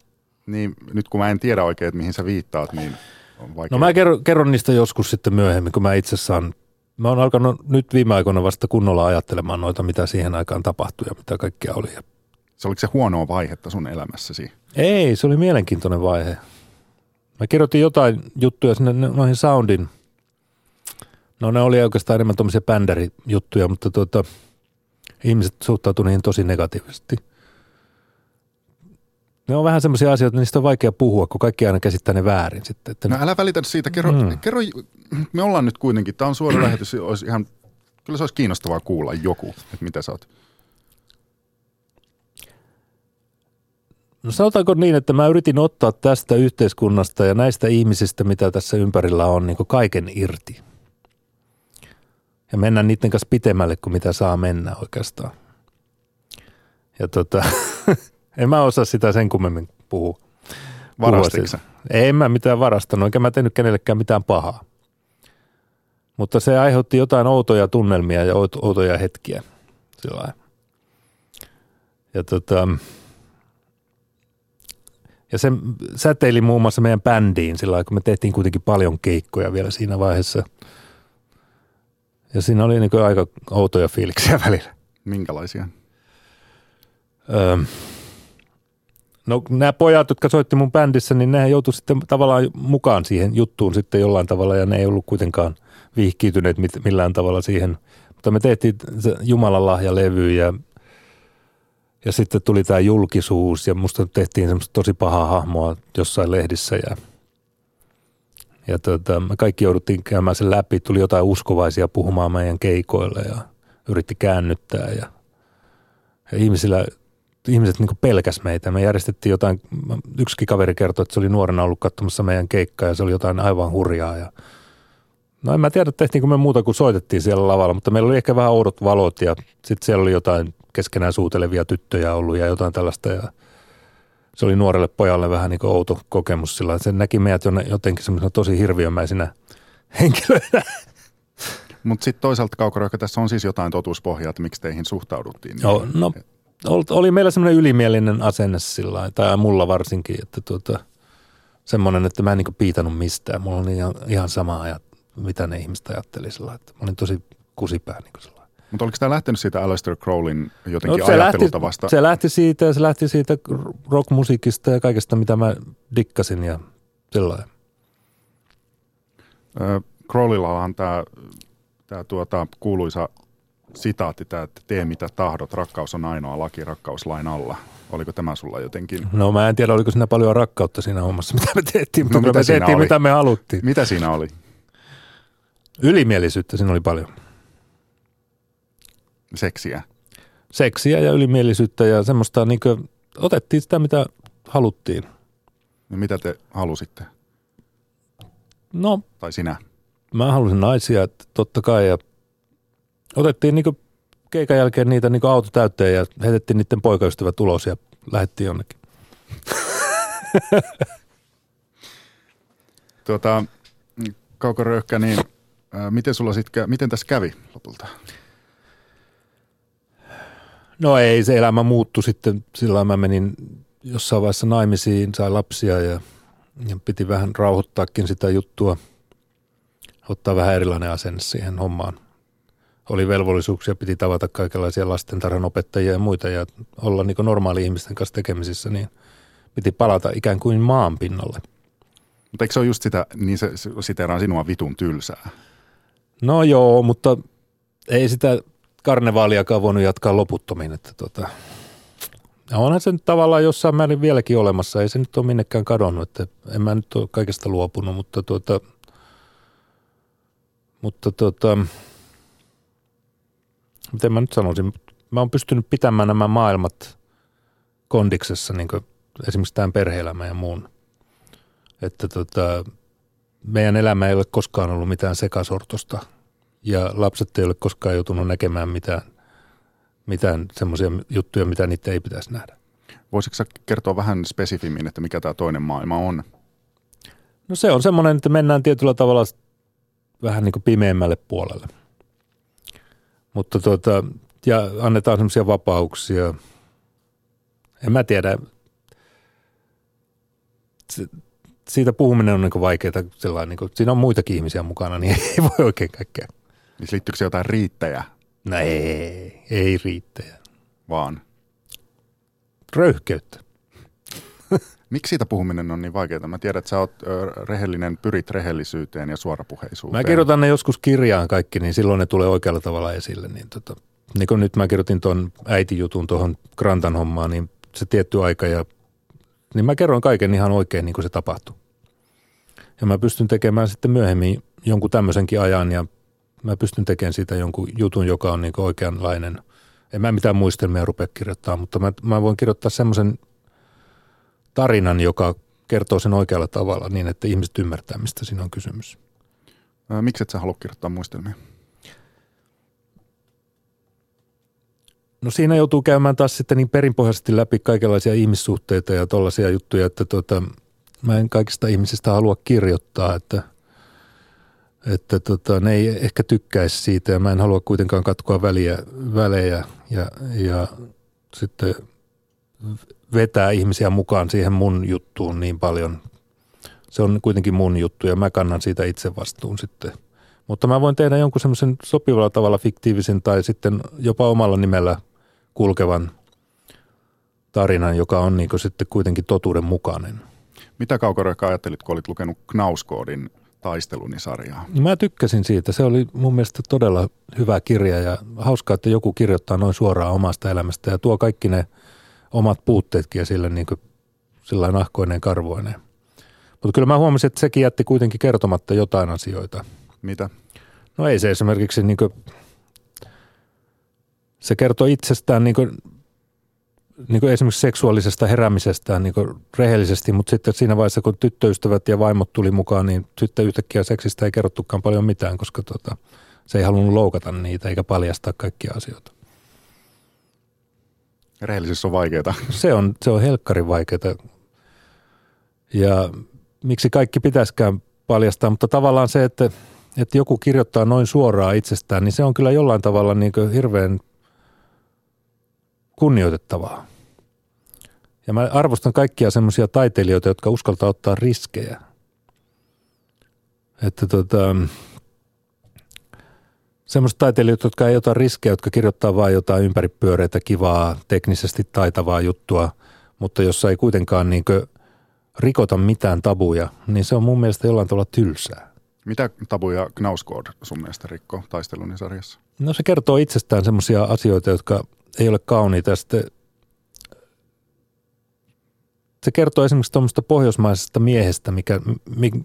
Niin, nyt kun mä en tiedä oikein, että mihin sä viittaat, niin on vaikea. No mä kerron, kerron niistä joskus sitten myöhemmin, kun mä itse saan mä oon alkanut nyt viime aikoina vasta kunnolla ajattelemaan noita, mitä siihen aikaan tapahtui ja mitä kaikkea oli. Se oliko se huonoa vaihetta sun elämässäsi? Ei, se oli mielenkiintoinen vaihe. Mä kirjoitin jotain juttuja sinne noihin soundin. No ne oli oikeastaan enemmän tuommoisia bändärijuttuja, mutta tuota, ihmiset suhtautuivat niihin tosi negatiivisesti. Ne on vähän semmoisia asioita, että niistä on vaikea puhua, kun kaikki aina käsittää ne väärin sitten. Että no älä välitä siitä, kerro, mm. kerro, me ollaan nyt kuitenkin, tämä on suora lähetys, olisi ihan, kyllä se olisi kiinnostavaa kuulla joku, että mitä sä oot. No sanotaanko niin, että mä yritin ottaa tästä yhteiskunnasta ja näistä ihmisistä, mitä tässä ympärillä on, niin kaiken irti. Ja mennä niiden kanssa pitemmälle kuin mitä saa mennä oikeastaan. Ja tota, en mä osaa sitä sen kummemmin puhua. Varastitko En mä mitään varastanut, enkä mä tehnyt kenellekään mitään pahaa. Mutta se aiheutti jotain outoja tunnelmia ja outoja hetkiä. Sillä ja tota, ja se säteili muun muassa meidän bändiin sillä kun me tehtiin kuitenkin paljon keikkoja vielä siinä vaiheessa. Ja siinä oli niin aika outoja fiiliksiä välillä. Minkälaisia? Öö, no nämä pojat, jotka soitti mun bändissä, niin ne joutui sitten tavallaan mukaan siihen juttuun sitten jollain tavalla ja ne ei ollut kuitenkaan vihkiytyneet millään tavalla siihen. Mutta me tehtiin Jumalan lahja-levy ja ja sitten tuli tämä julkisuus ja musta tehtiin semmoista tosi pahaa hahmoa jossain lehdissä ja, ja tota, me kaikki jouduttiin käymään sen läpi. Tuli jotain uskovaisia puhumaan meidän keikoille ja yritti käännyttää ja, ja ihmisillä, ihmiset niin pelkäs meitä. Me järjestettiin jotain, yksi kaveri kertoi, että se oli nuorena ollut katsomassa meidän keikkaa ja se oli jotain aivan hurjaa ja No en mä tiedä, tehtiinkö me muuta kuin soitettiin siellä lavalla, mutta meillä oli ehkä vähän oudot valot ja sitten siellä oli jotain keskenään suutelevia tyttöjä ollut ja jotain tällaista ja se oli nuorelle pojalle vähän niin outo kokemus sillä se näki meidät jotenkin semmoisena tosi hirviömäisinä henkilöinä. Mutta sitten toisaalta Kaukoraika, tässä on siis jotain totuuspohjaa, että miksi teihin suhtauduttiin. Joo, no oli meillä semmoinen ylimielinen asenne sillä tai mulla varsinkin, että tuota, semmoinen, että mä en niin piitannut mistään. Mulla oli ihan, ihan sama ajat, mitä ne ihmiset ajatteli sillä että mä olin tosi kusipää niin kuin mutta oliko tämä lähtenyt siitä Aleister Crowlin jotenkin no, se ajattelutavasta? Lähti, se lähti siitä se lähti siitä rockmusiikista ja kaikesta, mitä mä dikkasin ja sellainen. Crowlillahan tämä, tämä tuota, kuuluisa sitaatti, tämä, että tee mitä tahdot, rakkaus on ainoa laki rakkauslain alla. Oliko tämä sulla jotenkin? No mä en tiedä, oliko siinä paljon rakkautta siinä hommassa, mitä me tehtiin, mutta no, mitä me tehtiin, oli? mitä me haluttiin. Mitä siinä oli? Ylimielisyyttä siinä oli paljon seksiä? Seksiä ja ylimielisyyttä ja semmoista, niin kuin, otettiin sitä, mitä haluttiin. No mitä te halusitte? No. Tai sinä? Mä halusin naisia, totta kai. Ja otettiin niin keikan jälkeen niitä niin auto täytteen ja heitettiin niiden poikaystävät ulos ja lähdettiin jonnekin. tuota, Kaukoröyhkä, niin ää, miten, sulla sit, miten tässä kävi lopulta? No ei, se elämä muuttui sitten. Silloin mä menin jossain vaiheessa naimisiin, sai lapsia ja, ja piti vähän rauhoittaakin sitä juttua, ottaa vähän erilainen asenne siihen hommaan. Oli velvollisuuksia, piti tavata kaikenlaisia lastentarhan opettajia ja muita ja olla niin normaali ihmisten kanssa tekemisissä, niin piti palata ikään kuin maan pinnalle. Mutta eikö se ole just sitä, niin se siteraan sinua vitun tylsää? No joo, mutta ei sitä karnevaaliakaan voinut jatkaa loputtomiin. Että tota, onhan se nyt tavallaan jossain määrin vieläkin olemassa. Ei se nyt ole minnekään kadonnut. Että en mä nyt ole kaikesta luopunut, mutta tuota, mutta tuota, miten mä nyt sanoisin, mä oon pystynyt pitämään nämä maailmat kondiksessa, niin esimerkiksi tämän perhe-elämän ja muun. Että tota, meidän elämä ei ole koskaan ollut mitään sekasortosta – ja lapset ei ole koskaan joutunut näkemään mitään, mitään semmoisia juttuja, mitä niitä ei pitäisi nähdä. Voisitko kertoa vähän spesifimmin, että mikä tämä toinen maailma on? No se on semmoinen, että mennään tietyllä tavalla vähän niin kuin pimeämmälle puolelle. Mutta tuota, ja annetaan semmoisia vapauksia. En mä tiedä. siitä puhuminen on niin vaikeaa. Sellainen, niin kuin, siinä on muitakin ihmisiä mukana, niin ei voi oikein kaikkea Niin liittyykö se jotain riittäjä? No ei, ei riittäjä. Vaan. Röyhkeyttä. Miksi siitä puhuminen on niin vaikeaa? Mä tiedän, että sä oot rehellinen, pyrit rehellisyyteen ja suorapuheisuuteen. Mä kirjoitan ne joskus kirjaan kaikki, niin silloin ne tulee oikealla tavalla esille. Niin, tota, niin kun nyt mä kirjoitin tuon äitijutun tuohon Grantan hommaan, niin se tietty aika ja niin mä kerron kaiken ihan oikein niin kuin se tapahtui. Ja mä pystyn tekemään sitten myöhemmin jonkun tämmöisenkin ajan ja mä pystyn tekemään siitä jonkun jutun, joka on niin oikeanlainen. En mä mitään muistelmia rupea kirjoittaa, mutta mä, mä voin kirjoittaa semmoisen tarinan, joka kertoo sen oikealla tavalla niin, että ihmiset ymmärtää, mistä siinä on kysymys. Miksi et sä halua kirjoittaa muistelmia? No siinä joutuu käymään taas sitten niin perinpohjaisesti läpi kaikenlaisia ihmissuhteita ja tollaisia juttuja, että tota, mä en kaikista ihmisistä halua kirjoittaa, että, että tota, ne ei ehkä tykkäisi siitä ja mä en halua kuitenkaan katkoa väliä, välejä ja, ja sitten vetää ihmisiä mukaan siihen mun juttuun niin paljon. Se on kuitenkin mun juttu ja mä kannan siitä itse vastuun sitten. Mutta mä voin tehdä jonkun semmoisen sopivalla tavalla fiktiivisen tai sitten jopa omalla nimellä kulkevan tarinan, joka on niin sitten kuitenkin totuuden mukainen. Mitä Kaukoreikka ajattelit, kun olit lukenut Knauskoodin taistelunisarjaa? Mä tykkäsin siitä. Se oli mun mielestä todella hyvä kirja ja hauskaa, että joku kirjoittaa noin suoraan omasta elämästä ja tuo kaikki ne omat puutteetkin esille niin kuin sillä nahkoinen karvoinen. Mutta kyllä mä huomasin, että sekin jätti kuitenkin kertomatta jotain asioita. Mitä? No ei se esimerkiksi niin kuin, se kertoo itsestään niin kuin, niin kuin esimerkiksi seksuaalisesta heräämisestään niin kuin rehellisesti, mutta sitten siinä vaiheessa, kun tyttöystävät ja vaimot tuli mukaan, niin sitten yhtäkkiä seksistä ei kerrottukaan paljon mitään, koska tota, se ei halunnut loukata niitä eikä paljastaa kaikkia asioita. Rehellisyys on vaikeaa. Se on, se on helkkarin vaikeaa. Ja miksi kaikki pitäisikään paljastaa, mutta tavallaan se, että, että joku kirjoittaa noin suoraan itsestään, niin se on kyllä jollain tavalla niin hirveän kunnioitettavaa. Ja mä arvostan kaikkia semmoisia taiteilijoita, jotka uskaltaa ottaa riskejä. Että tota, semmoiset taiteilijat, jotka ei ota riskejä, jotka kirjoittaa vain jotain ympäripyöreitä, kivaa, teknisesti taitavaa juttua, mutta jossa ei kuitenkaan niin rikota mitään tabuja, niin se on mun mielestä jollain tavalla tylsää. Mitä tabuja Knauskood sun mielestä rikko taistelun sarjassa? No se kertoo itsestään semmoisia asioita, jotka ei ole kauniita. Sitten se kertoo esimerkiksi tuommoista pohjoismaisesta miehestä, mikä,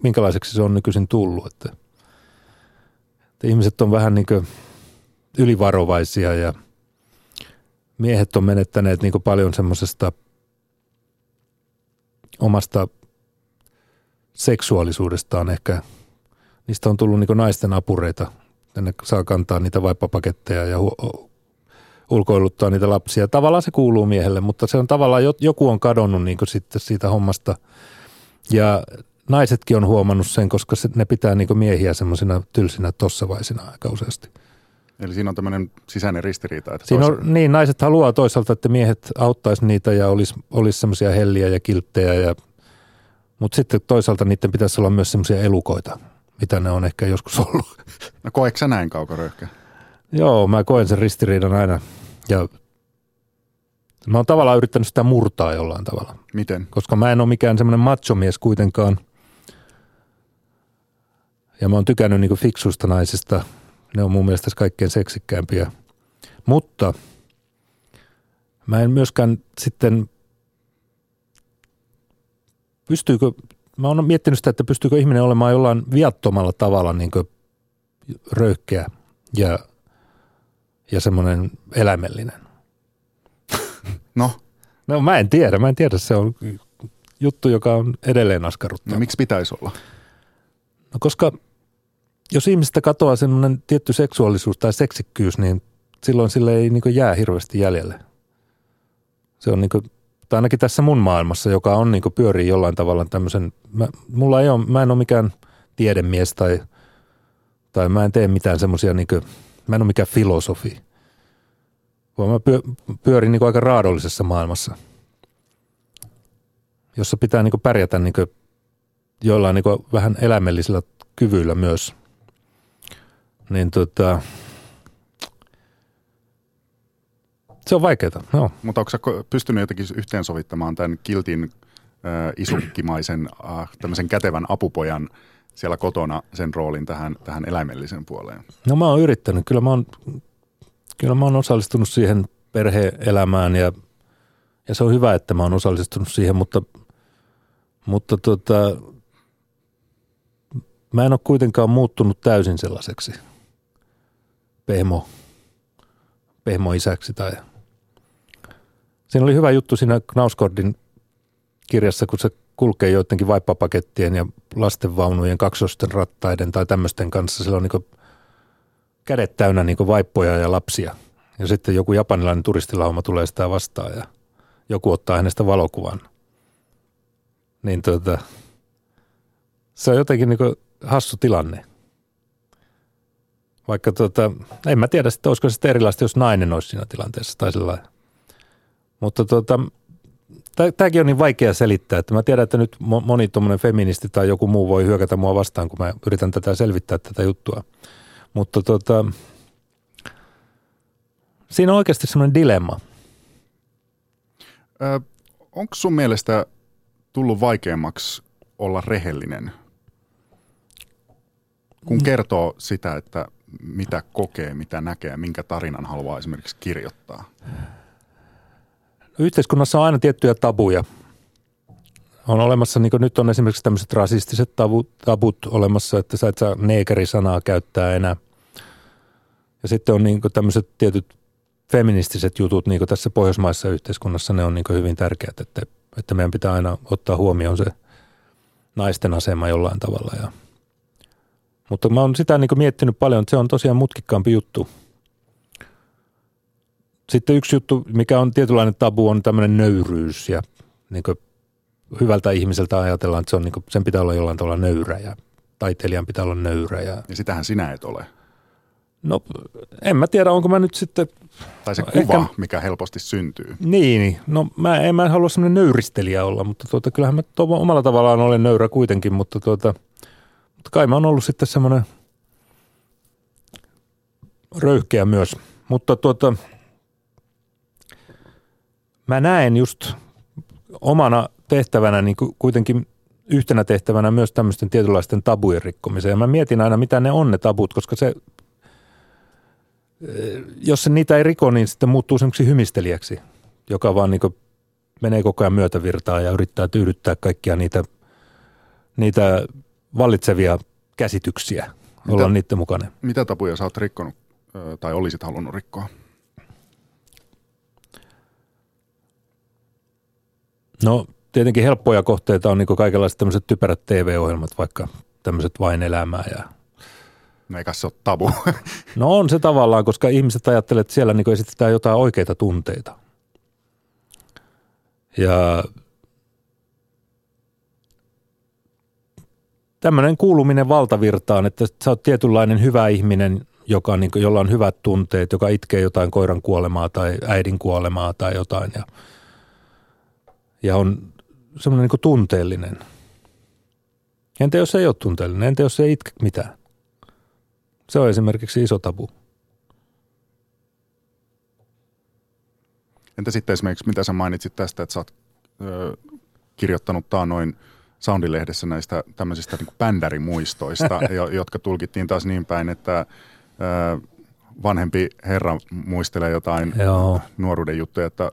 minkälaiseksi se on nykyisin tullut. Että, että ihmiset on vähän niin ylivarovaisia ja miehet on menettäneet niin paljon semmoisesta omasta seksuaalisuudestaan ehkä. Niistä on tullut niin naisten apureita. Ne saa kantaa niitä vaippapaketteja ja hu- ulkoiluttaa niitä lapsia. Tavallaan se kuuluu miehelle, mutta se on tavallaan, joku on kadonnut niin sitten siitä hommasta. Ja naisetkin on huomannut sen, koska ne pitää niin miehiä semmoisina tylsinä tossavaisina aika useasti. Eli siinä on tämmöinen sisäinen ristiriita. Että siinä on, niin, naiset haluaa toisaalta, että miehet auttaisi niitä ja olisi, olisi semmoisia helliä ja kilttejä. Ja, mutta sitten toisaalta niiden pitäisi olla myös semmoisia elukoita, mitä ne on ehkä joskus ollut. No koetko sä näin kaukoröyhkä? Joo, mä koen sen ristiriidan aina ja mä oon tavallaan yrittänyt sitä murtaa jollain tavalla. Miten? Koska mä en ole mikään semmoinen machomies kuitenkaan. Ja mä oon tykännyt niinku fiksuista naisista. Ne on mun mielestä kaikkein seksikkäämpiä. Mutta mä en myöskään sitten, pystyykö, mä oon miettinyt sitä, että pystyykö ihminen olemaan jollain viattomalla tavalla niin röyhkeä ja ja semmoinen eläimellinen. No? No mä en tiedä, mä en tiedä. Se on juttu, joka on edelleen askarruttanut. No miksi pitäisi olla? No koska jos ihmistä katoaa semmoinen tietty seksuaalisuus tai seksikkyys, niin silloin sille ei niin jää hirveästi jäljelle. Se on niin kuin, tai ainakin tässä mun maailmassa, joka on niin pyörii jollain tavalla tämmöisen, mä, mulla ei ole, mä en ole mikään tiedemies tai, tai mä en tee mitään semmoisia niin Mä en ole mikään filosofi, vaan mä pyörin niin aika raadollisessa maailmassa, jossa pitää niin pärjätä niin joillain niin vähän eläimellisillä kyvyillä myös. Niin tota, se on vaikeaa, joo. Mutta onko sä pystynyt jotenkin yhteensovittamaan tämän kiltin äh, isukkimaisen, äh, tämmöisen kätevän apupojan siellä kotona sen roolin tähän, tähän eläimellisen puoleen? No mä oon yrittänyt. Kyllä mä oon, kyllä mä oon osallistunut siihen perheelämään ja, ja se on hyvä, että mä oon osallistunut siihen, mutta, mutta tota, mä en ole kuitenkaan muuttunut täysin sellaiseksi pehmo, pehmoisäksi tai Siinä oli hyvä juttu siinä Knauskordin kirjassa, kun se kulkee joidenkin vaippapakettien ja lastenvaunujen kaksosten rattaiden tai tämmöisten kanssa. Sillä on niin kädet täynnä niin vaippoja ja lapsia. Ja sitten joku japanilainen turistilauma tulee sitä vastaan ja joku ottaa hänestä valokuvan. Niin tuota, se on jotenkin niin hassu tilanne. Vaikka tuota, en mä tiedä, että olisiko se erilaista, jos nainen olisi siinä tilanteessa tai sellainen. Mutta tuota, tämäkin on niin vaikea selittää, että mä tiedän, että nyt moni tuommoinen feministi tai joku muu voi hyökätä mua vastaan, kun mä yritän tätä selvittää tätä juttua. Mutta tuota, siinä on oikeasti semmoinen dilemma. Ö, onko sun mielestä tullut vaikeammaksi olla rehellinen, kun mm. kertoo sitä, että mitä kokee, mitä näkee, minkä tarinan haluaa esimerkiksi kirjoittaa? Yhteiskunnassa on aina tiettyjä tabuja. On olemassa, niin nyt on esimerkiksi tämmöiset rasistiset tabut, tabut olemassa, että sä et saa neekeri-sanaa käyttää enää. Ja sitten on niin tämmöiset tietyt feministiset jutut niin tässä pohjoismaisessa yhteiskunnassa, ne on niin hyvin tärkeät, että, että meidän pitää aina ottaa huomioon se naisten asema jollain tavalla. Ja, mutta mä oon sitä niin miettinyt paljon, että se on tosiaan mutkikkaampi juttu – sitten yksi juttu, mikä on tietynlainen tabu, on tämmöinen nöyryys ja niin hyvältä ihmiseltä ajatellaan, että se on, niin kuin, sen pitää olla jollain tavalla nöyrä ja taiteilijan pitää olla nöyrä. Ja, ja sitähän sinä et ole. No en mä tiedä, onko mä nyt sitten... Tai se kuva, ehkä, mikä helposti syntyy. Niin, no mä en mä halua semmoinen nöyristelijä olla, mutta tuota, kyllähän mä tuo, omalla tavallaan olen nöyrä kuitenkin, mutta, tuota, mutta kai mä oon ollut sitten semmoinen röyhkeä myös. Mutta tuota, mä näen just omana tehtävänä niin kuitenkin yhtenä tehtävänä myös tämmöisten tietynlaisten tabujen rikkomiseen. Ja mä mietin aina, mitä ne on ne tabut, koska se, eh, jos se niitä ei riko, niin sitten muuttuu semmoiksi hymistelijäksi, joka vaan niin menee koko ajan myötävirtaa ja yrittää tyydyttää kaikkia niitä, niitä vallitsevia käsityksiä, mitä, olla niiden mukana. Mitä tabuja sä oot rikkonut tai olisit halunnut rikkoa? No tietenkin helppoja kohteita on niin kaikenlaiset tämmöiset typerät TV-ohjelmat, vaikka tämmöiset vain elämää ja No eikä se ole tabu. No on se tavallaan, koska ihmiset ajattelevat, että siellä niin esitetään jotain oikeita tunteita. Ja tämmöinen kuuluminen valtavirtaan, että sä oot tietynlainen hyvä ihminen, joka, niin kuin, jolla on hyvät tunteet, joka itkee jotain koiran kuolemaa tai äidin kuolemaa tai jotain. Ja ja on semmoinen niin tunteellinen. Entä jos ei ole tunteellinen? Entä jos ei itke mitään? Se on esimerkiksi iso tabu. Entä sitten esimerkiksi, mitä sä mainitsit tästä, että sä oot ö, kirjoittanut noin Soundilehdessä näistä tämmöisistä niin bändärimuistoista, jotka tulkittiin taas niin päin, että ö, vanhempi herra muistelee jotain Joo. nuoruuden juttuja, että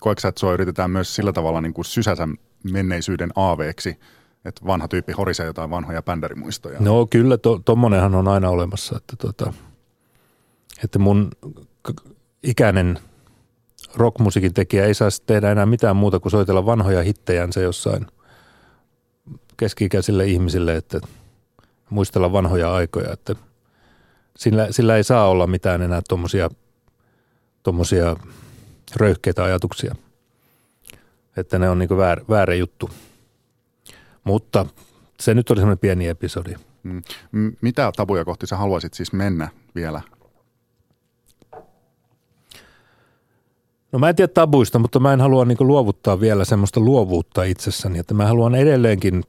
koetko sä, että sua yritetään myös sillä tavalla niin kuin sysätä menneisyyden aaveeksi, että vanha tyyppi horisee jotain vanhoja bändärimuistoja? No kyllä, to, tommonenhan on aina olemassa, että, tota, että mun ikäinen rockmusiikin tekijä ei saisi tehdä enää mitään muuta kuin soitella vanhoja hittejänsä jossain keski-ikäisille ihmisille, että muistella vanhoja aikoja, että sillä, sillä ei saa olla mitään enää tuommoisia tommosia röyhkeitä ajatuksia. Että ne on niin väär, väärä juttu. Mutta se nyt oli semmoinen pieni episodi. Mm. Mitä tabuja kohti sä haluaisit siis mennä vielä? No mä en tiedä tabuista, mutta mä en halua niin luovuttaa vielä semmoista luovuutta itsessäni, että mä haluan edelleenkin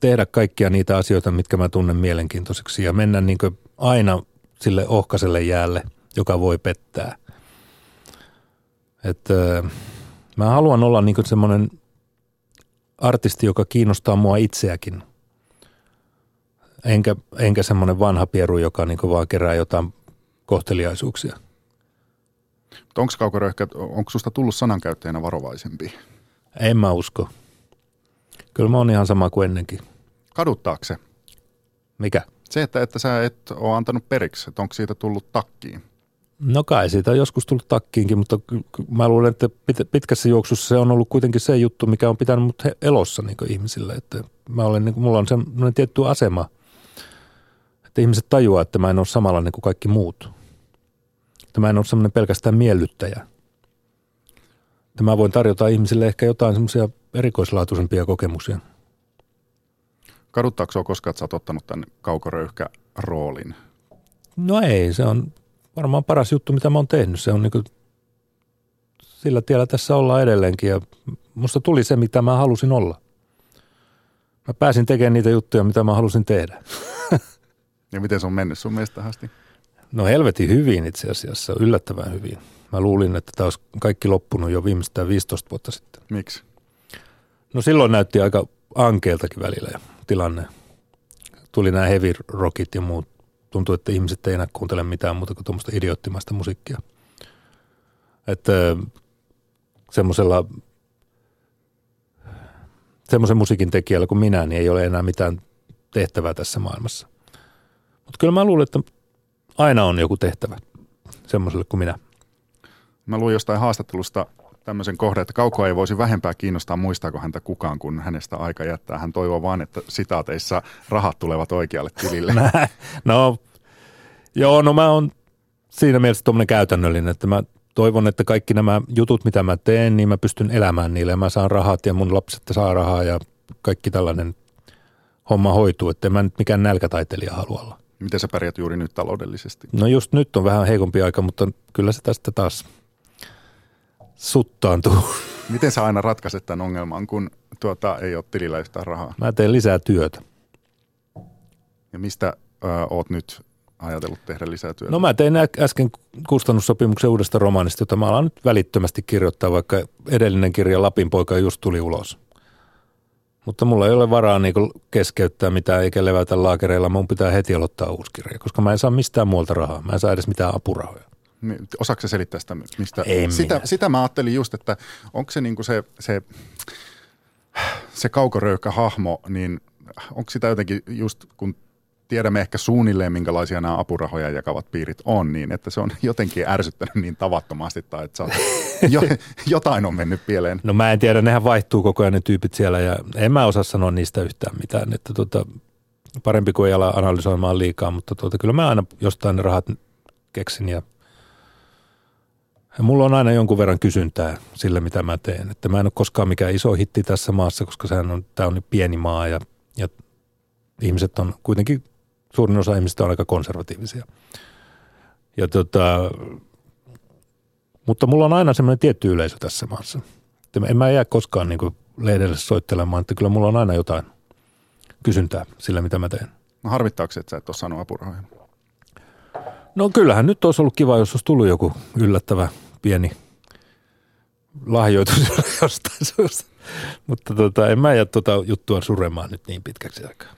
tehdä kaikkia niitä asioita, mitkä mä tunnen mielenkiintoiseksi ja mennä niin aina sille ohkaiselle jäälle, joka voi pettää. Että mä haluan olla niin semmoinen artisti, joka kiinnostaa mua itseäkin. Enkä, enkä semmoinen vanha pieru, joka niin vaan kerää jotain kohteliaisuuksia. Onko Kaukoröyhkä, onko susta tullut sanankäyttäjänä varovaisempi? En mä usko. Kyllä mä oon ihan sama kuin ennenkin. Kaduttaako se? Mikä? Se, että, että sä et ole antanut periksi, että onko siitä tullut takkiin? No kai siitä on joskus tullut takkiinkin, mutta mä luulen, että pitkässä juoksussa se on ollut kuitenkin se juttu, mikä on pitänyt mut elossa niin ihmisille. Että mä olen, niin kuin, mulla on semmoinen tietty asema, että ihmiset tajuaa, että mä en ole samanlainen kuin kaikki muut. Että mä en ole semmoinen pelkästään miellyttäjä. Että mä voin tarjota ihmisille ehkä jotain semmoisia erikoislaatuisempia kokemuksia. Kaduttaako koskaan, että sä oot ottanut tämän kaukoröyhkä roolin? No ei, se on varmaan paras juttu, mitä mä oon tehnyt. Se on niin kuin, sillä tiellä tässä ollaan edelleenkin ja musta tuli se, mitä mä halusin olla. Mä pääsin tekemään niitä juttuja, mitä mä halusin tehdä. ja miten se on mennyt sun mielestä asti? No helvetin hyvin itse asiassa, yllättävän hyvin. Mä luulin, että tämä olisi kaikki loppunut jo viimeistään 15 vuotta sitten. Miksi? No silloin näytti aika ankeeltakin välillä tilanne. Tuli nämä heavy rockit ja muut tuntuu, että ihmiset ei enää kuuntele mitään muuta kuin tuommoista idioottimaista musiikkia. Että semmoisella semmoisen musiikin tekijällä kuin minä, niin ei ole enää mitään tehtävää tässä maailmassa. Mutta kyllä mä luulen, että aina on joku tehtävä semmoiselle kuin minä. Mä luin jostain haastattelusta tämmöisen kohdan, että kaukoa ei voisi vähempää kiinnostaa, muistaako häntä kukaan, kun hänestä aika jättää. Hän toivoo vaan, että sitaateissa rahat tulevat oikealle tilille. no, joo, no mä oon siinä mielessä tuommoinen käytännöllinen, että mä toivon, että kaikki nämä jutut, mitä mä teen, niin mä pystyn elämään niille. Mä saan rahat ja mun lapset saa rahaa ja kaikki tällainen homma hoituu, että mä nyt mikään nälkätaiteilija halua olla. Miten sä pärjät juuri nyt taloudellisesti? No just nyt on vähän heikompi aika, mutta kyllä se tästä taas suttaantuu. Miten sä aina ratkaiset tämän ongelman, kun tuota, ei ole tilillä yhtään rahaa? Mä teen lisää työtä. Ja mistä ö, oot nyt ajatellut tehdä lisää työtä? No mä tein äsken kustannussopimuksen uudesta romaanista, jota mä alan nyt välittömästi kirjoittaa, vaikka edellinen kirja Lapin poika just tuli ulos. Mutta mulla ei ole varaa niin keskeyttää mitään eikä levätä laakereilla. Mun pitää heti aloittaa uusi kirja, koska mä en saa mistään muualta rahaa. Mä en saa edes mitään apurahoja. Osaako selittää sitä? Mistä? Sitä, sitä mä ajattelin just, että onko se niinku se, se, se kaukoröykkä hahmo, niin onko sitä jotenkin just kun tiedämme ehkä suunnilleen, minkälaisia nämä apurahoja jakavat piirit on, niin että se on jotenkin ärsyttänyt niin tavattomasti, tai että jo, jotain on mennyt pieleen. No mä en tiedä, nehän vaihtuu koko ajan ne tyypit siellä, ja en mä osaa sanoa niistä yhtään mitään, että tota, parempi kuin ei ala analysoimaan liikaa, mutta tota, kyllä mä aina jostain ne rahat keksin, ja mulla on aina jonkun verran kysyntää sille, mitä mä teen. Että mä en ole koskaan mikään iso hitti tässä maassa, koska sehän on, tämä on niin pieni maa ja, ja ihmiset on kuitenkin, suurin osa ihmisistä on aika konservatiivisia. Ja tota, mutta mulla on aina semmoinen tietty yleisö tässä maassa. Että en mä jää koskaan niin kuin lehdelle soittelemaan, että kyllä mulla on aina jotain kysyntää sillä, mitä mä teen. No harvittaako että sä et ole saanut apurahoja? No kyllähän nyt olisi ollut kiva, jos olisi tullut joku yllättävä pieni lahjoitus jostain suusta. Mutta tota, en mä jää tuota juttua suremaan nyt niin pitkäksi aikaa.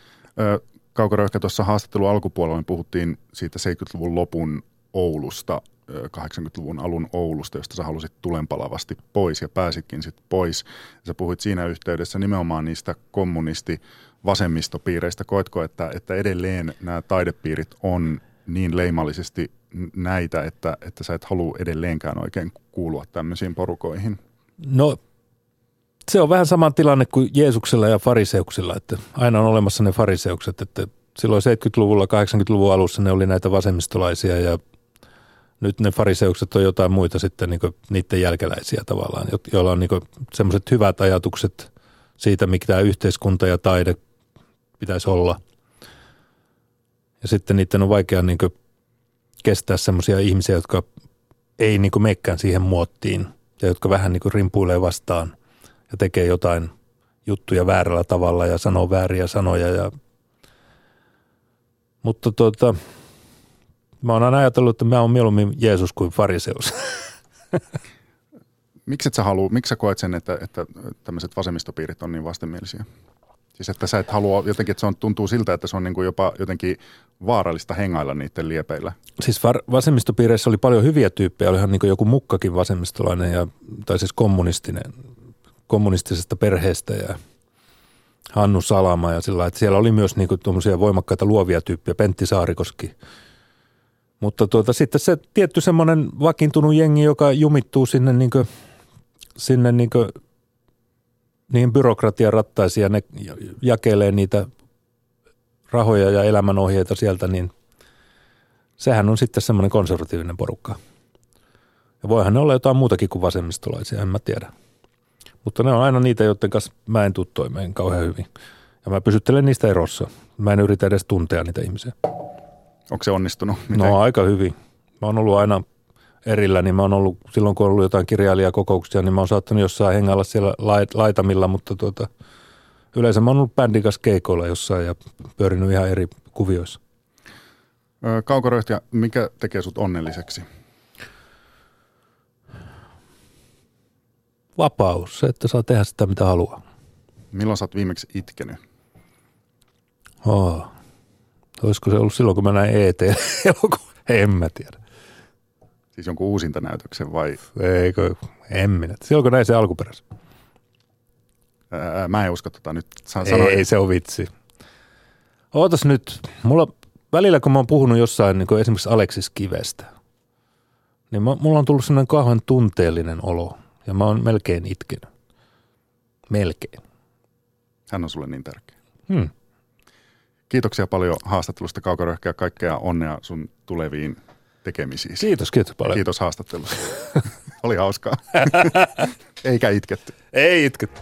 Kaukoröyhkä tuossa haastattelun alkupuolella me puhuttiin siitä 70-luvun lopun Oulusta, 80-luvun alun Oulusta, josta sä halusit tulenpalavasti pois ja pääsitkin sitten pois. Sä puhuit siinä yhteydessä nimenomaan niistä kommunisti vasemmistopiireistä. Koetko, että, että edelleen nämä taidepiirit on niin leimallisesti näitä, että, että sä et halua edelleenkään oikein kuulua tämmöisiin porukoihin? No se on vähän sama tilanne kuin Jeesuksella ja fariseuksilla, että aina on olemassa ne fariseukset, että silloin 70-luvulla, 80-luvun alussa ne oli näitä vasemmistolaisia ja nyt ne fariseukset on jotain muita sitten niin niiden jälkeläisiä tavallaan, joilla on niin semmoiset hyvät ajatukset siitä, mikä tämä yhteiskunta ja taide pitäisi olla – ja sitten niiden on vaikea niin kestää semmoisia ihmisiä, jotka ei niin mekkään siihen muottiin ja jotka vähän niin rimpuilee vastaan ja tekee jotain juttuja väärällä tavalla ja sanoo vääriä sanoja. Ja... Mutta tuota, Mä oon aina ajatellut, että mä oon mieluummin Jeesus kuin fariseus. Miksi sä halua, miksi sä koet sen, että, että tämmöiset vasemmistopiirit on niin vastenmielisiä? Siis että sä et halua jotenkin, että se on, tuntuu siltä, että se on niin kuin jopa jotenkin vaarallista hengailla niiden liepeillä. Siis var, vasemmistopiireissä oli paljon hyviä tyyppejä, olihan niin joku mukkakin vasemmistolainen, ja, tai siis kommunistinen, kommunistisesta perheestä ja Hannu Salama ja sillä että siellä oli myös niin tuommoisia voimakkaita luovia tyyppejä, Pentti Saarikoski. Mutta tuota, sitten se tietty semmoinen vakiintunut jengi, joka jumittuu sinne, niin kuin, sinne niin kuin, niihin byrokratian rattaisiin ja ne jakelee niitä rahoja ja elämänohjeita sieltä, niin sehän on sitten semmoinen konservatiivinen porukka. Ja voihan ne olla jotain muutakin kuin vasemmistolaisia, en mä tiedä. Mutta ne on aina niitä, joiden kanssa mä en tule toimeen kauhean hyvin. Ja mä pysyttelen niistä erossa. Mä en yritä edes tuntea niitä ihmisiä. Onko se onnistunut? Miten? No aika hyvin. Mä oon ollut aina erillä, niin mä oon ollut, silloin kun on ollut jotain kirjailijakokouksia, niin mä oon saattanut jossain hengalla siellä laitamilla, mutta tuota, yleensä mä oon ollut bändin kanssa keikoilla jossain ja pyörinyt ihan eri kuvioissa. Kaukoröhtiä, mikä tekee sut onnelliseksi? Vapaus, se, että saa tehdä sitä mitä haluaa. Milloin sä oot viimeksi itkenyt? Oh. Olisiko se ollut silloin, kun mä näin ET En mä tiedä. Siis jonkun uusinta näytöksen vai? Eikö, en minä. Silloin kun näin se alkuperäisen. Ää, mä en usko tota nyt. Sano, Ei, ei se on vitsi. Ootas nyt. Mulla välillä, kun mä oon puhunut jossain niin esimerkiksi Aleksis Kivestä, niin mulla on tullut sellainen kauhean tunteellinen olo. Ja mä oon melkein itkenyt. Melkein. Hän on sulle niin tärkeä. Hmm. Kiitoksia paljon haastattelusta Kaukoröhkeä. Kaikkea onnea sun tuleviin tekemisiin. Kiitos, kiitos paljon. Kiitos haastattelusta. Oli hauskaa. Eikä itketty. Ei itketty.